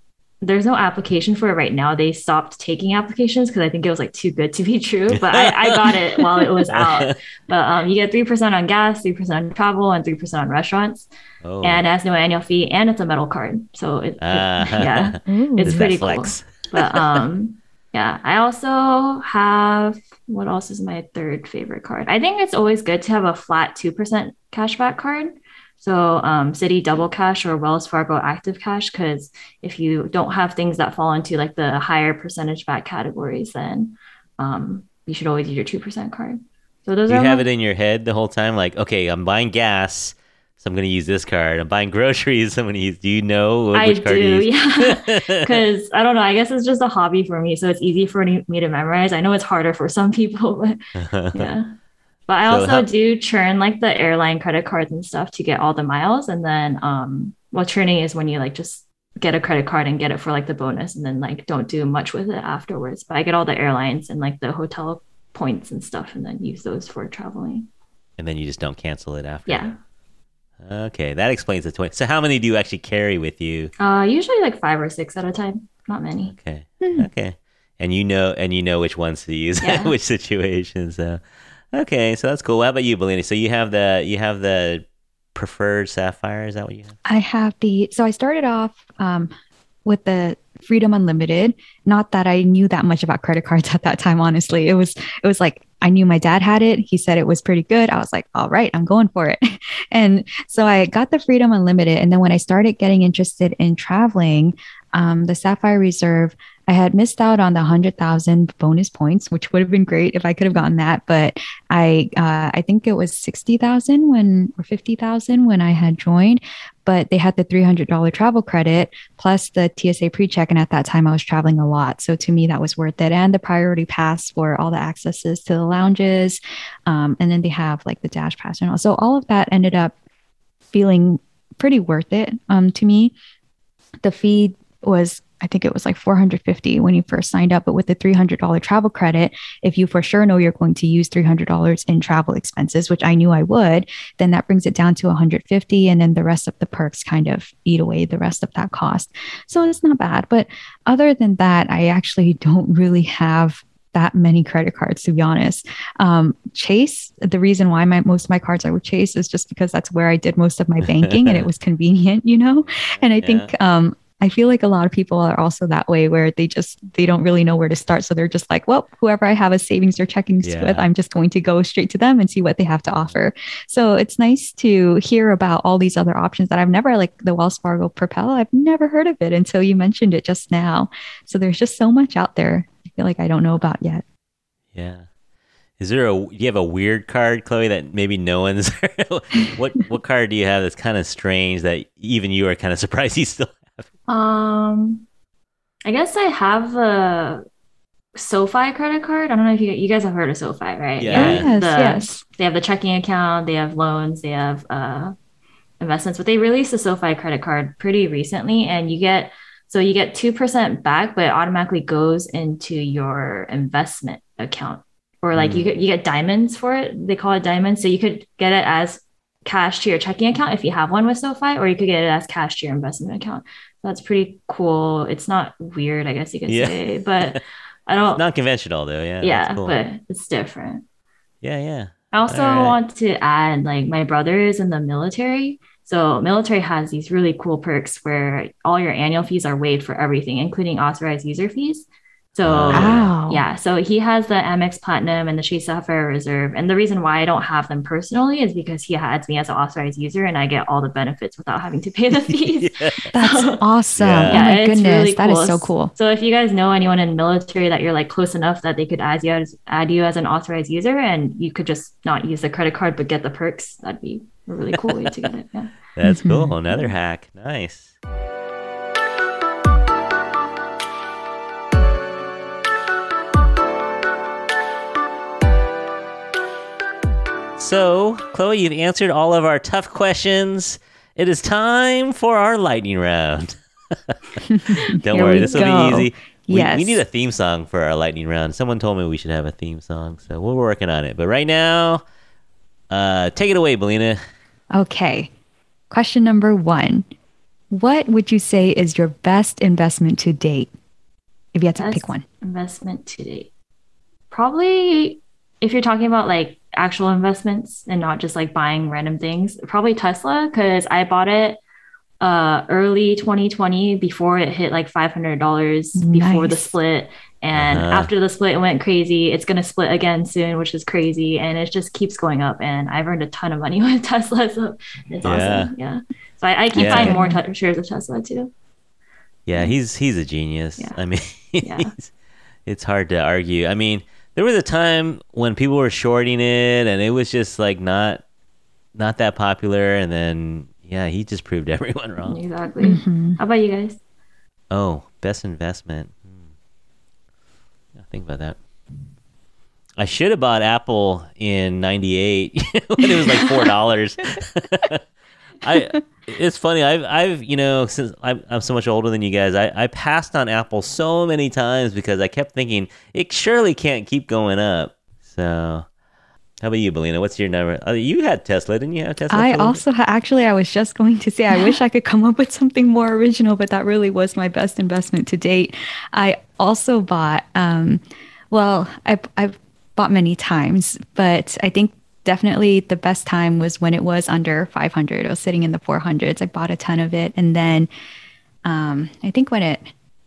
there's no application for it right now. They stopped taking applications because I think it was like too good to be true. But I, I got it while it was out. But um, you get three percent on gas, three percent on travel, and three percent on restaurants, Oh, and it has no annual fee, and it's a metal card. So it, it- Ah. yeah, Ooh. it's pretty cool. But um, yeah, I also have what else is my third favorite card? I think it's always good to have a flat two percent cashback card. So um, Citi Double Cash or Wells Fargo Active Cash, because if you don't have things that fall into like the higher percentage back categories, then um, you should always use your two percent card. So those you have my- it in your head the whole time, like, okay, I'm buying gas, so I'm going to use this card. I'm buying groceries, so I'm going to use. Do you know I which card do, you use? yeah. Because I don't know, I guess it's just a hobby for me, so it's easy for me to memorize. I know it's harder for some people, but yeah. But I So also how- do churn like the airline credit cards and stuff to get all the miles. And then um well churning is when you like just get a credit card and get it for like the bonus and then like don't do much with it afterwards. But I get all the airlines and like the hotel points and stuff and then use those for traveling. and then you just don't cancel it after. Yeah. Okay, that explains the twenty. So, how many do you actually carry with you? Uh usually like five or six at a time. Not many. Okay, okay, and you know, and you know which ones to use Yeah. in which situations. So, okay, so that's cool. How about you, Bellina? So you have the you have the preferred sapphire. Is that what you have? I have the so I started off um, with the Freedom Unlimited. Not that I knew that much about credit cards at that time. Honestly, it was it was like I knew my dad had it. He said it was pretty good. I was like, all right, I'm going for it. and so I got the Freedom Unlimited. And then when I started getting interested in traveling, um, the Sapphire Reserve. I had missed out on the hundred thousand bonus points, which would have been great if I could have gotten that. But I, uh, I think it was sixty thousand when or fifty thousand when I had joined, but they had the $300 travel credit plus the TSA pre-check. And at that time I was traveling a lot. So to me, that was worth it. And the priority pass for all the accesses to the lounges. Um, and then they have like the dash pass and all. So all of that ended up feeling pretty worth it um, to me. The fee was, I think it was like 450 when you first signed up, but with the $300 travel credit, if you for sure know you're going to use $300 in travel expenses, which I knew I would, then that brings it down to 150 and then the rest of the perks kind of eat away the rest of that cost. So it's not bad, but other than that, I actually don't really have that many credit cards to be honest. Um, Chase, the reason why my most of my cards are with Chase is just because that's where I did most of my banking and it was convenient, you know. And I think um, I feel like a lot of people are also that way where they just they don't really know where to start. So they're just like, well, whoever I have a savings or checkings Yeah. with, I'm just going to go straight to them and see what they have to offer. So it's nice to hear about all these other options that I've never like the Wells Fargo Propel. I've never heard of it until you mentioned it just now. So there's just so much out there. I feel like I don't know about yet. Yeah. Is there a do you have a weird card, Chloe, that maybe no one's what what card do you have that's kind of strange that even you are kind of surprised you still Um, I guess I have a SoFi credit card. I don't know if you you guys have heard of SoFi, right? Yeah. Yes, the- yes. They have the checking account, they have loans, they have uh, investments, but they released a SoFi credit card pretty recently, and you get so you get two percent back, but it automatically goes into your investment account or like Mm. you get you get diamonds for it. They call it diamonds. So you could get it as cash to your checking account if you have one with SoFi, or you could get it as cash to your investment account. That's pretty cool. It's not weird, I guess you could Yeah. say, but I don't. not conventional though, yeah. yeah, cool. but it's different. yeah, yeah. I also right. want to add like my brother is in the military. So military has these really cool perks where all your annual fees are waived for everything, including authorized user fees. So. Wow. yeah, so he has the Amex Platinum and the Chase Sapphire Reserve. And the reason why I don't have them personally is because he adds me as an authorized user and I get all the benefits without having to pay the fees. Yeah. That's awesome. Yeah. Oh my it's goodness. really That is so cool. So if you guys know anyone in military that you're like close enough that they could add you as add you as an authorized user and you could just not use the credit card but get the perks, that'd be a really cool way to get it. Yeah. That's cool. Mm-hmm. Another hack. Nice. So, Chloe, you've answered all of our tough questions. It is time for our lightning round. Don't worry, we this will go. be easy. We, Yes. we need a theme song for our lightning round. Someone told me we should have a theme song, so we're working on it. But right now, uh, take it away, Bellina. Okay. Question number one What would you say is your best investment to date? If you had to Best pick one. Investment to date. Probably if you're talking about like actual investments and not just like buying random things, probably Tesla because I bought it uh early 2020 before it hit like $500 before the split and Uh-huh. after the split it went crazy it's going to split again soon which is crazy and it just keeps going up and i've earned a ton of money with tesla so it's Yeah. awesome yeah so i, I keep Yeah. buying more te- shares of tesla too Yeah, he's he's a genius. Yeah. I mean, Yeah. it's hard to argue. I mean, there was a time when people were shorting it, and it was just like not not that popular. And then yeah, he just proved everyone wrong. exactly Mhm. how about you guys Oh, best investment. Hmm. Yeah, think about that. I should have bought Apple in '98 when it was like four dollars. I. It's funny. I've, I've, you know, since I'm, I'm so much older than you guys, I, I passed on Apple so many times because I kept thinking it surely can't keep going up. So, how about you, Bellina? What's your number? Uh, you had Tesla, didn't you have Tesla? I for a little also ha- actually I was just going to say I wish I could come up with something more original, but that really was my best investment to date. I also bought um well, I I've bought many times, but I think definitely the best time was when it was under 500. I was sitting in the 400s. I bought a ton of it and then um I think when it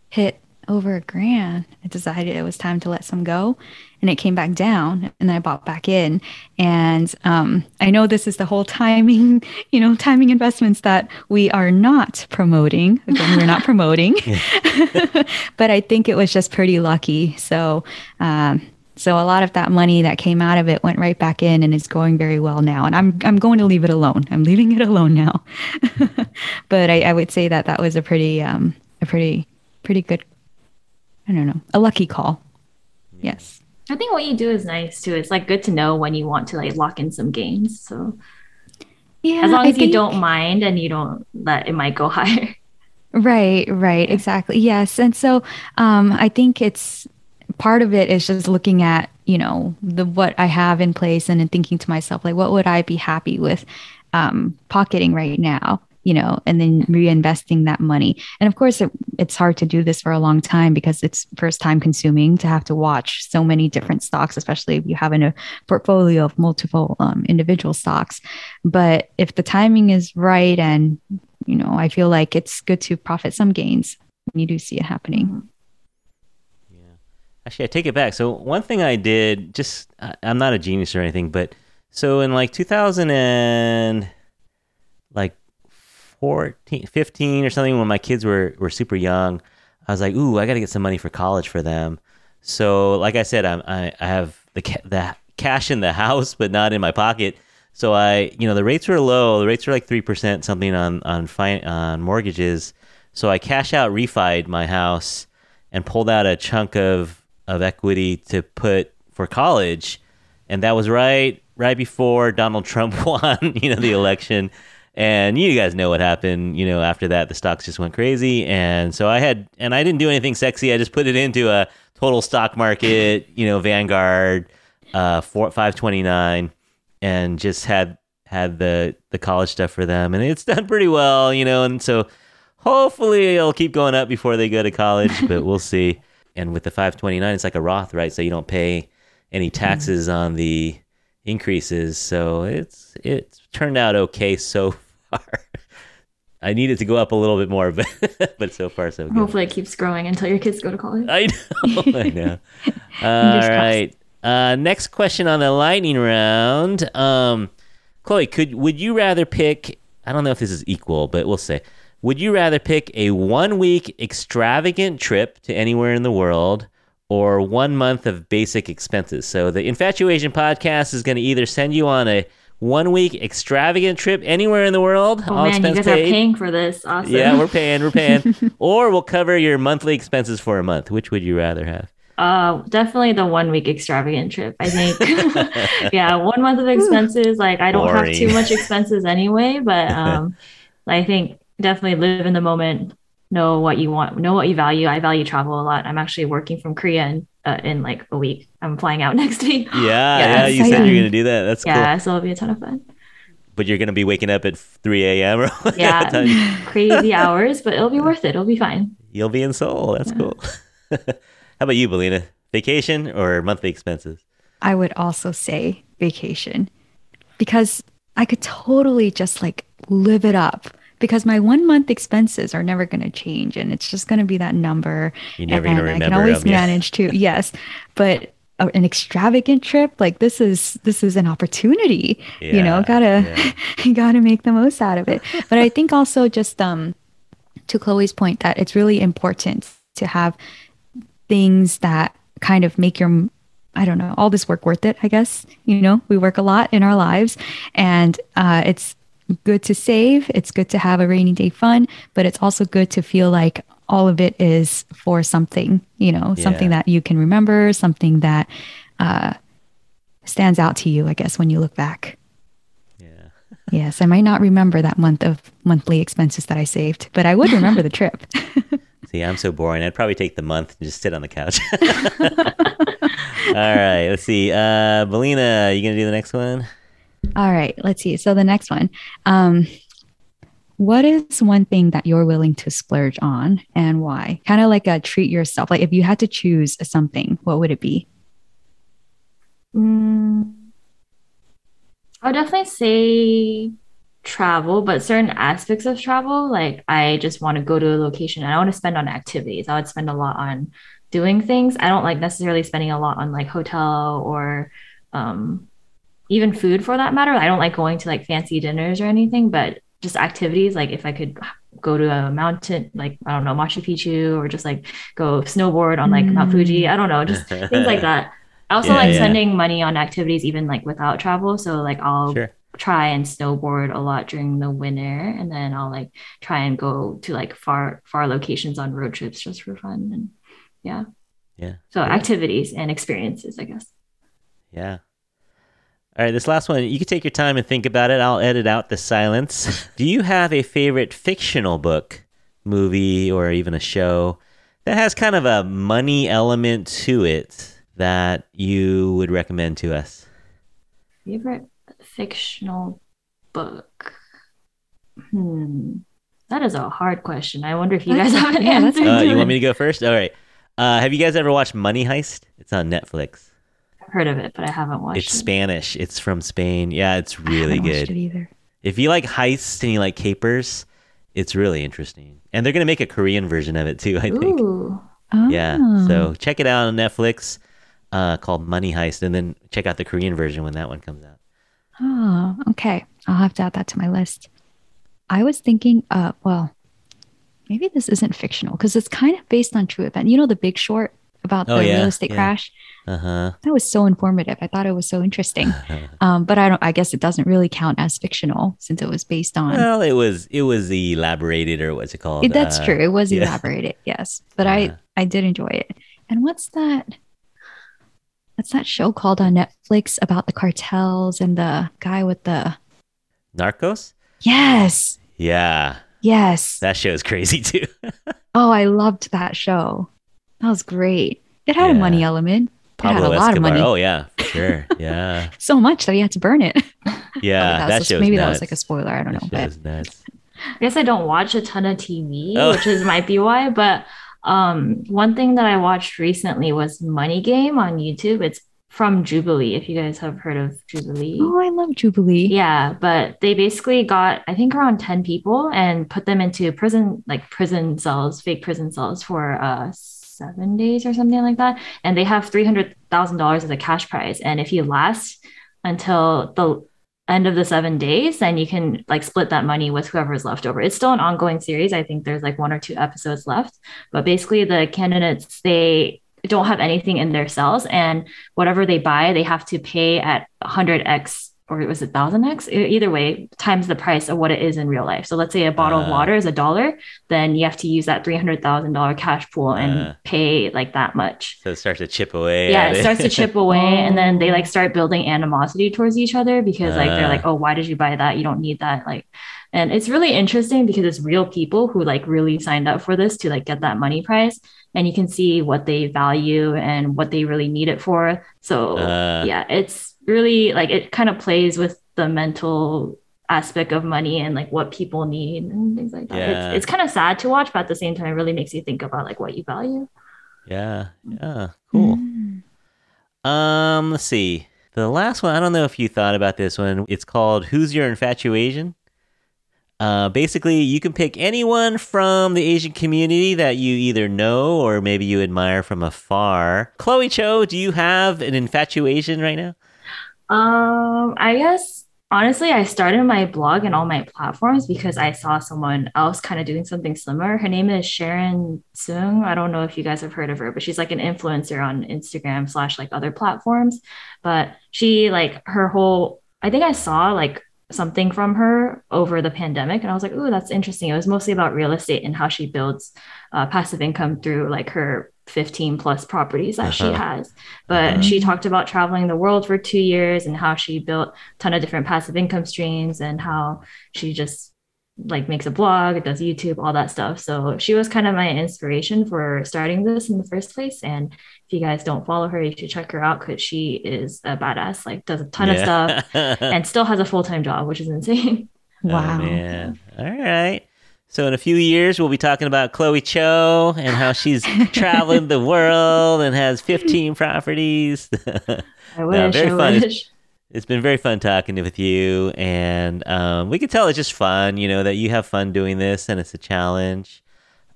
hit over a grand, I decided it was time to let some go. And it came back down, and then I bought back in. And um, I know this is the whole timing, you know, timing investments that we are not promoting. Again, we're not promoting, but I think it was just pretty lucky. So, um, so a lot of that money that came out of it went right back in, and it's going very well now. And I'm I'm going to leave it alone. I'm leaving it alone now. but I, I would say that that was a pretty um, a pretty pretty good. I don't know, a lucky call. Yes. i think what you do is nice too it's like good to know when you want to like lock in some gains so Yeah. as long I as you think- don't mind and you don't let it might go higher Right, right, exactly. Yes. And so um, I think it's part of it is just looking at, you know, the what I have in place and then thinking to myself, like, what would I be happy with um, pocketing right now? You know, and then reinvesting that money. And of course, it, it's hard to do this for a long time because it's first time consuming to have to watch so many different stocks, especially if you have in a portfolio of multiple um, individual stocks. But if the timing is right and you know, I feel like it's good to profit some gains when you do see it happening. Actually, I take it back. So one thing I did, just I- I'm not a genius or anything, but so in like 2000 and like 14, 15 or something, when my kids were were super young, I was like, ooh, I got to get some money for college for them. So like I said, I'm, I I have the ca- the cash in the house, but not in my pocket. So I, you know, the rates were low. The rates were like three percent something on on fi- on mortgages. So I cash out, refied my house, and pulled out a chunk of of equity to put for college, and that was right right before Donald Trump won, you know, the election. And you guys know what happened. You know, after that, the stocks just went crazy, and so I had, and I didn't do anything sexy. I just put it into a total stock market, you know, Vanguard, uh, four five twenty nine, and just had had the the college stuff for them, and it's done pretty well, you know. And so hopefully it'll keep going up before they go to college, but we'll see. And with the five twenty nine, it's like a Roth, right? So you don't pay any taxes on the increases. So it's it's turned out okay so far. I need it to go up a little bit more, but but so far so good. Hopefully, it keeps growing until your kids go to college. I know, I know. All right. Uh, next question on the lightning round. Um, Chloe, could would you rather pick? I don't know if this is equal, but we'll say. Would you rather pick a one week extravagant trip to anywhere in the world or one month of basic expenses? So the Infatuasian podcast is going to either send you on a one week extravagant trip anywhere in the world, Oh all man, you expense guys paid. are paying for this. Awesome. Yeah, we're paying, we're paying. or we'll cover your monthly expenses for a month. Which would you rather have? Uh, definitely the one week extravagant trip. I think, yeah, one month of expenses. Like I don't have too much expenses anyway, but um, I think definitely live in the moment. Know what you want. Know what you value. I value travel a lot. I'm actually working from Korea in, uh, in like a week. I'm flying out next week. Yeah, Yeah, yeah, you said you're gonna do that. That's cool. Yeah, so it'll be a ton of fun. But you're gonna be waking up at 3 a.m. or Yeah. Crazy hours, but it'll be worth it. It'll be fine. You'll be in Seoul. That's Yeah. cool. How about you, Bellina? Vacation or monthly expenses? I would also say vacation because I could totally just like live it up because my one month expenses are never going to change and it's just going to be that number. You're never and gonna I can always them, yeah. manage to, yes, but a- an extravagant trip like this is this is an opportunity you know gotta yeah. gotta make the most out of it but i think also just um to chloe's point that it's really important to have things that kind of make your I don't know, all this work worth it, I guess. You know, we work a lot in our lives and uh, it's good to save. It's good to have a rainy day fun, but it's also good to feel like all of it is for something, you know, something that you can remember, something that uh, stands out to you, I guess, when you look back. Yeah. Yes, I might not remember that month of monthly expenses that I saved, but I would remember the trip. See, I'm so boring. I'd probably take the month and just sit on the couch. All right, let's see. Uh, Bellina, you gonna do the next one? All right, let's see. So the next one. Um, what is one thing that you're willing to splurge on and why? Kind of like a treat yourself. Like if you had to choose something, what would it be? Mm, I would definitely say travel, but certain aspects of travel, like I just want to go to a location and I want to spend on activities. I would spend a lot on doing things. I don't like necessarily spending a lot on like hotel or um, even food for that matter. I don't like going to like fancy dinners or anything, but just activities. Like if I could go to a mountain, like I don't know, Machu Picchu, or just like go snowboard on like Mount. Fuji. I don't know, just things like that. I also Yeah, like yeah. spending money on activities even like without travel. So like I'll Sure. try and snowboard a lot during the winter and then I'll like try and go to like far far locations on road trips just for fun and yeah. Yeah. So Cool. activities and experiences, I guess. Yeah. All right, this last one, you can take your time and think about it. I'll edit out the silence. Do you have a favorite fictional book, movie, or even a show that has kind of a money element to it that you would recommend to us? Favorite fictional book. Hmm. That is a hard question. I wonder if you guys have an answer. Uh, to you it. want me to go first? All right. Uh, have you guys ever watched Money Heist? It's on Netflix. Heard of it, but I haven't watched It's it. Spanish. It's from Spain. Yeah, it's I really good. it either. If you like heists and you like capers, it's really interesting. And they're gonna make a Korean version of it too. I think. Ooh. Yeah. Oh. So check it out on Netflix, uh, called Money Heist, and then check out the Korean version when that one comes out. Oh, okay. I'll have to add that to my list. I was thinking, uh, well, maybe this isn't fictional because it's kind of based on true event. You know, The Big Short about Oh, the yeah, real estate yeah. crash. Uh huh. That was so informative. I thought it was so interesting. Um, but I don't. I guess it doesn't really count as fictional since it was based on. well, it was it was elaborated or what's it called? It- that's Uh, true. It was yeah. elaborated. Yes, but Yeah. I I did enjoy it. And what's that? What's that show called on Netflix about the cartels and the guy with the Narcos. yes, Yeah, yes. that show is crazy too. Oh, I loved that show. That was great. It had a money element. That had Pablo a lot of Escobar. money. Oh yeah, for sure. Yeah, So much that he had to burn it. yeah. that that was, maybe was that was like a spoiler. I don't That know, show but nuts. I guess I don't watch a ton of TV, Oh. which is might be why. But um, one thing that I watched recently was Money Game on YouTube. It's from Jubilee. If you guys have heard of Jubilee. oh, I love Jubilee. Yeah, but they basically got, I think, around 10 people and put them into prison, like prison cells, fake prison cells for uh, seven days or something like that. And they have $300,000 as a cash prize. And if you last until the end of the seven days, then you can like split that money with whoever's left over. It's still an ongoing series. I think there's like one or two episodes left. But basically, the candidates, they, don't have anything in their cells and whatever they buy they have to pay at 100x or it was it thousand X? either way times the price of what it is in real life so let's say a bottle of Uh. water is a dollar then you have to use that $300000 cash pool and Uh. pay like that much So it starts to chip away. yeah at it starts to chip away and then they like start building animosity towards each other because like they're Uh. like oh why did you buy that you don't need that like and it's really interesting because it's real people who like really signed up for this to like get that money prize and you can see what they value and what they really need it for so Uh. yeah it's really like it kind of plays with the mental aspect of money and like what people need and things like that Yeah. it's, it's kind of sad to watch but at the same time it really makes you think about like what you value Yeah, yeah, cool. Mm. Um, let's see. The last one, I don't know if you thought about this one. It's called Who's Your Infatuasian? Uh, basically, you can pick anyone from the Asian community that you either know or maybe you admire from afar. Chloe Choe, do you have an infatuation right now? Um, I guess honestly, I started my blog and all my platforms because I saw someone else kind of doing something similar. Her name is Sharon Sung. I don't know if you guys have heard of her, but she's like an influencer on Instagram slash like other platforms. But she like her whole I think I saw like something from her over the pandemic and I was like, "Ooh, that's interesting." It was mostly about real estate and how she builds uh, passive income through like her 15 plus properties that she Uh-huh. has. But Uh-huh. she talked about traveling the world for 2 years and how she built a ton of different passive income streams and how she just like makes a blog, it does YouTube, all that stuff. So she was kind of my inspiration for starting this in the first place. And if you guys don't follow her, you should check her out because she is a badass. Like does a ton of stuff stuff. and still has a full time job, which is insane. Wow. Oh, man. All right. So in a few years, we'll be talking about Chloe Choe and how she's traveling the world and has 15 properties. I wish. very I fun. It's- wish. it's been very fun talking with you, and um, we can tell it's just fun. You know that you have fun doing this, and it's a challenge.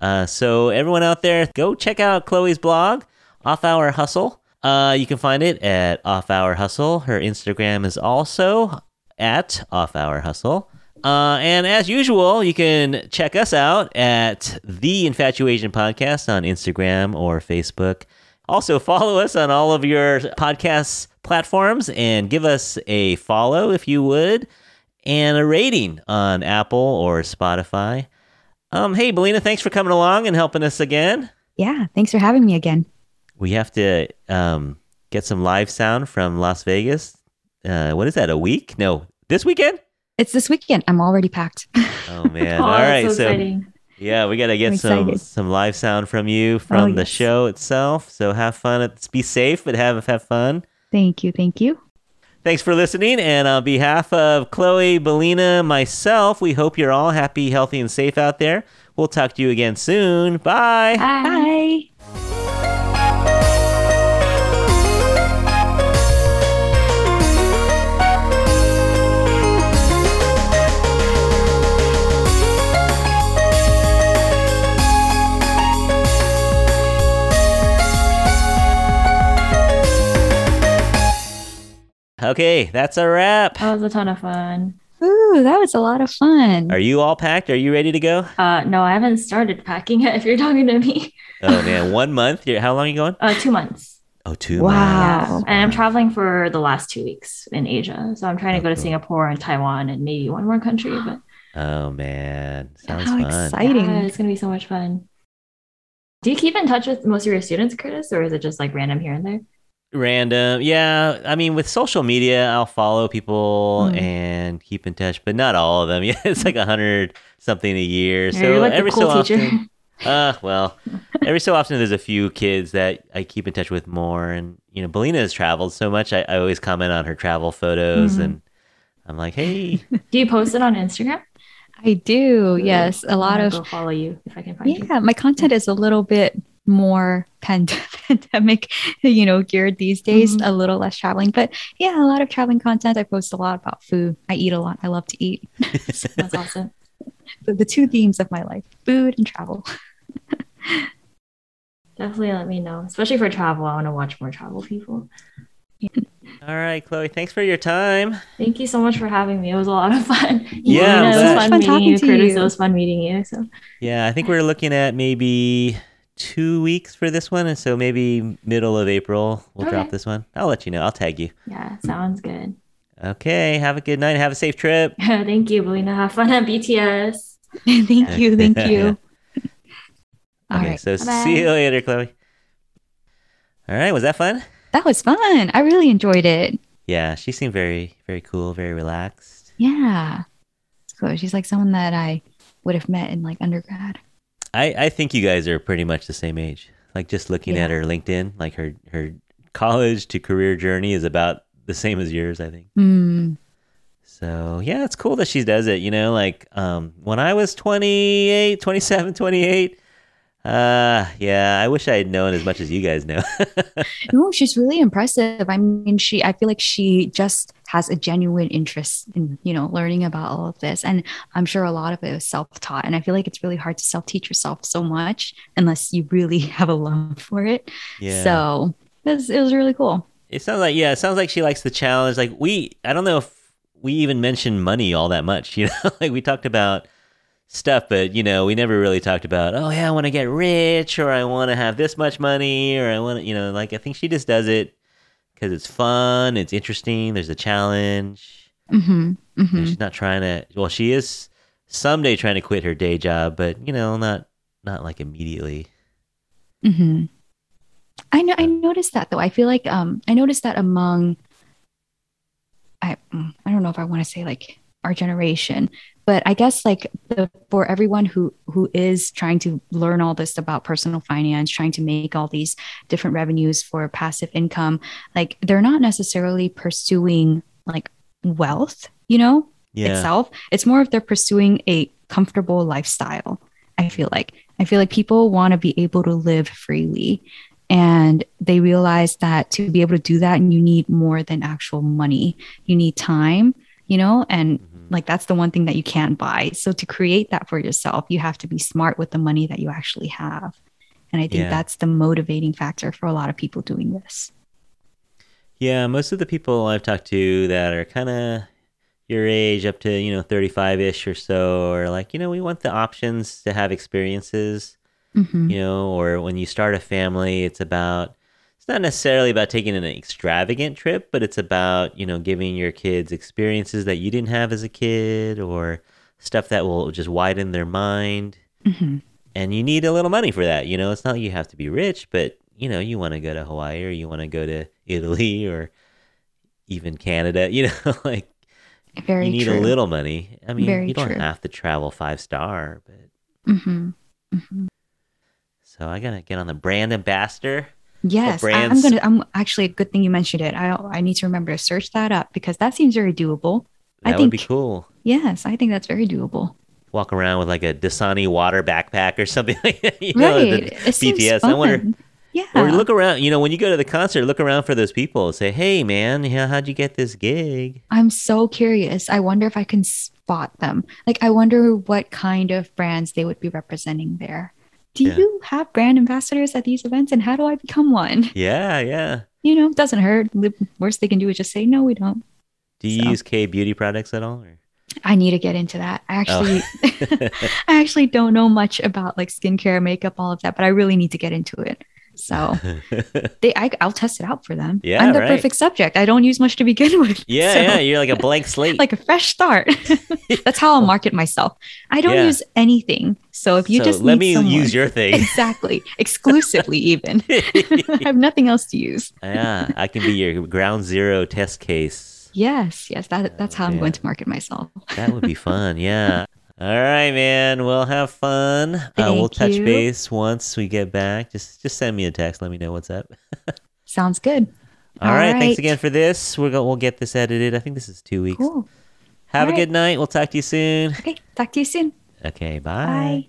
Uh, so everyone out there, go check out Chloe's blog, Off Hour Hustle. Uh, you can find it at Off Hour Hustle. Her Instagram is also at Off Hour Hustle. Uh, and as usual, you can check us out at The Infatuasian Podcast on Instagram or Facebook. Also, follow us on all of your podcast platforms and give us a follow if you would, and a rating on Apple or Spotify. Um, hey, Bellina, thanks for coming along and helping us again. Yeah. Thanks for having me again. We have to um, get some live sound from Las Vegas. Uh, what is that? A week? No, this weekend. It's this weekend. I'm already packed. Oh man! Oh, All that's right, so so yeah, we got to get I'm some excited. some live sound from you oh, from Oh, the yes. show itself. So have fun. At, be safe, but have have fun. thank you. Thank you. Thanks for listening. And on behalf of Chloe, Bellina, myself, we hope you're all happy, healthy, and safe out there. We'll talk to you again soon. Bye. Bye. Bye. Okay, that's a wrap. That was a ton of fun. Ooh, that was a lot of fun. Are you all packed? Are you ready to go? Uh, no, I haven't started packing yet. If you're talking to me, Oh man, one month. You're- How long are you going? uh, two months. Oh, two Wow. months. Yeah, and I'm traveling for the last two weeks in Asia. So I'm trying to go to cool. Singapore and Taiwan and maybe one more country. But Oh man, sounds How fun. exciting. yeah, it's gonna be so much fun. Do you keep in touch with most of your students, Curtis, or is it just like random here and there? Random, yeah. I mean, with social media, I'll follow people Mm. and keep in touch, but not all of them. Yeah, it's like a hundred something a year. Yeah, So you're like every the cool so teacher. often, Uh, well, every so often there's a few kids that I keep in touch with more, and you know, Bellina has traveled so much. I, I always comment on her travel photos, Mhm. and I'm like, hey, Do you post it on Instagram? I do. Yes, a I'm lot gonna of go follow you if I can find you. yeah. My content is a little bit more pand- pandemic, you know, geared these days. Mhm. A little less traveling, but yeah, a lot of traveling content. I post a lot about food. I eat a lot. I love to eat. That's awesome. the, the two themes of my life: food and travel. Definitely let me know, especially for travel. I want to watch more travel people. all right, Chloe, thanks for your time. Thank you so much for having me. It was a lot of fun. Yeah, I'm it was fun Fun meeting talking you. to Curtis, you. it was fun meeting you. So Yeah, I think we're looking at maybe two weeks for this one, and so maybe middle of April we'll drop this one. I'll let you know. I'll tag you. yeah, sounds good. Okay, have a good night. Have a safe trip. Thank you, Bellina. Have fun at BTS. thank you. Thank you. All okay, right. so Bye-bye. see you later, Chloe. All right, was that fun? That was fun. I really enjoyed it. Yeah, she seemed very, very cool, very relaxed. Yeah. It's cool. She's like someone that I would have met in like undergrad. I, I think you guys are pretty much the same age. Like just looking at her LinkedIn, like her her college to career journey is about the same as yours, I think. Mm. So yeah, it's cool that she does it. You know, like um, when I was 28, 27, 28, uh, yeah, I wish I had known as much as you guys know. No, she's really impressive. I mean, she, I feel like she just has a genuine interest in, you know, learning about all of this. And I'm sure a lot of it was self taught. And I feel like it's really hard to self teach yourself so much unless you really have a love for it. yeah. So it was, it was really cool. It sounds like yeah, it sounds like she likes the challenge. Like we, I don't know if we even mentioned money all that much. You know, like we talked about stuff, but you know, we never really talked about. Oh yeah, I want to get rich, or I want to have this much money, or I want to, you know, like I think she just does it because it's fun, it's interesting. There's a challenge. hmm You hmm know, she's not trying to. Well, she is someday trying to quit her day job, but you know, not not like immediately. hmm I know. I noticed that though. I feel like um, I noticed that among, I mm, I don't know if I want to say like our generation, but I guess like the, for everyone who who is trying to learn all this about personal finance, trying to make all these different revenues for passive income, like they're not necessarily pursuing like wealth, you know, Yeah. itself. It's more if they're pursuing a comfortable lifestyle. I feel like I feel like people want to be able to live freely and they realize that to be able to do that you need more than actual money. You need time, you know, and. Like that's the one thing that you can't buy. So to create that for yourself, you have to be smart with the money that you actually have. And I think Yeah. that's the motivating factor for a lot of people doing this. Yeah, most of the people I've talked to that are kind of your age up to, you know, 35-ish or so are like, you know, we want the options to have experiences, Mhm. you know, or when you start a family, it's about it's not necessarily about taking an extravagant trip, but it's about, you know, giving your kids experiences that you didn't have as a kid or stuff that will just widen their mind. Mhm. And you need a little money for that, you know. It's not like you have to be rich, but you know, you want to go to Hawaii or you want to go to Italy or even Canada, you know, like Very you need true. a little money. I mean, Very you don't true. have to travel five star, but Mhm. Mhm. so I gotta get on the brand ambassador. Yes, I, am gonna. I'm actually a good thing you mentioned it. I I need to remember to search that up because that seems very doable. I That would be cool. Yes, I think that's very doable. Walk around with like a Dasani water backpack or something like that. You know, right? the it seems BTS. fun. I wonder. Yeah. Or look around. You know, when you go to the concert, look around for those people. Say, "Hey, man, how'd you get this gig?" I'm so curious. I wonder if I can spot them. Like, I wonder what kind of brands they would be representing there. Do Yeah. you have brand ambassadors at these events, and how do I become one? Yeah, yeah. You know, it doesn't hurt. The worst they can do is just say no. We don't. Do you So. use K beauty products at all? Or? I need to get into that. I oh. actually, Oh. I actually don't know much about like skincare, makeup, all of that, but I really need to get into it. So they, I, I'll test it out for them. Yeah, I'm the right. perfect subject. I don't use much to begin with. yeah, So, yeah. You're like a blank slate. like a fresh start. That's how I'll market myself. I don't Yeah. use anything. So if you so just let me someone- use your thing. exactly exclusively, even I have nothing else to use. yeah, I can be your ground zero test case. Yes, yes, that that's oh, how I'm Yeah. going to market myself. That would be fun. Yeah. All right, man. We'll have fun. Uh, we'll touch you. base once we get back. Just just send me a text. Let me know what's up. Sounds good. All All right, Thanks again for this. We're go- we'll get this edited. I think this is two weeks. Cool. Have a All good night. We'll talk to you soon. Okay. Talk to you soon. Okay, Bye.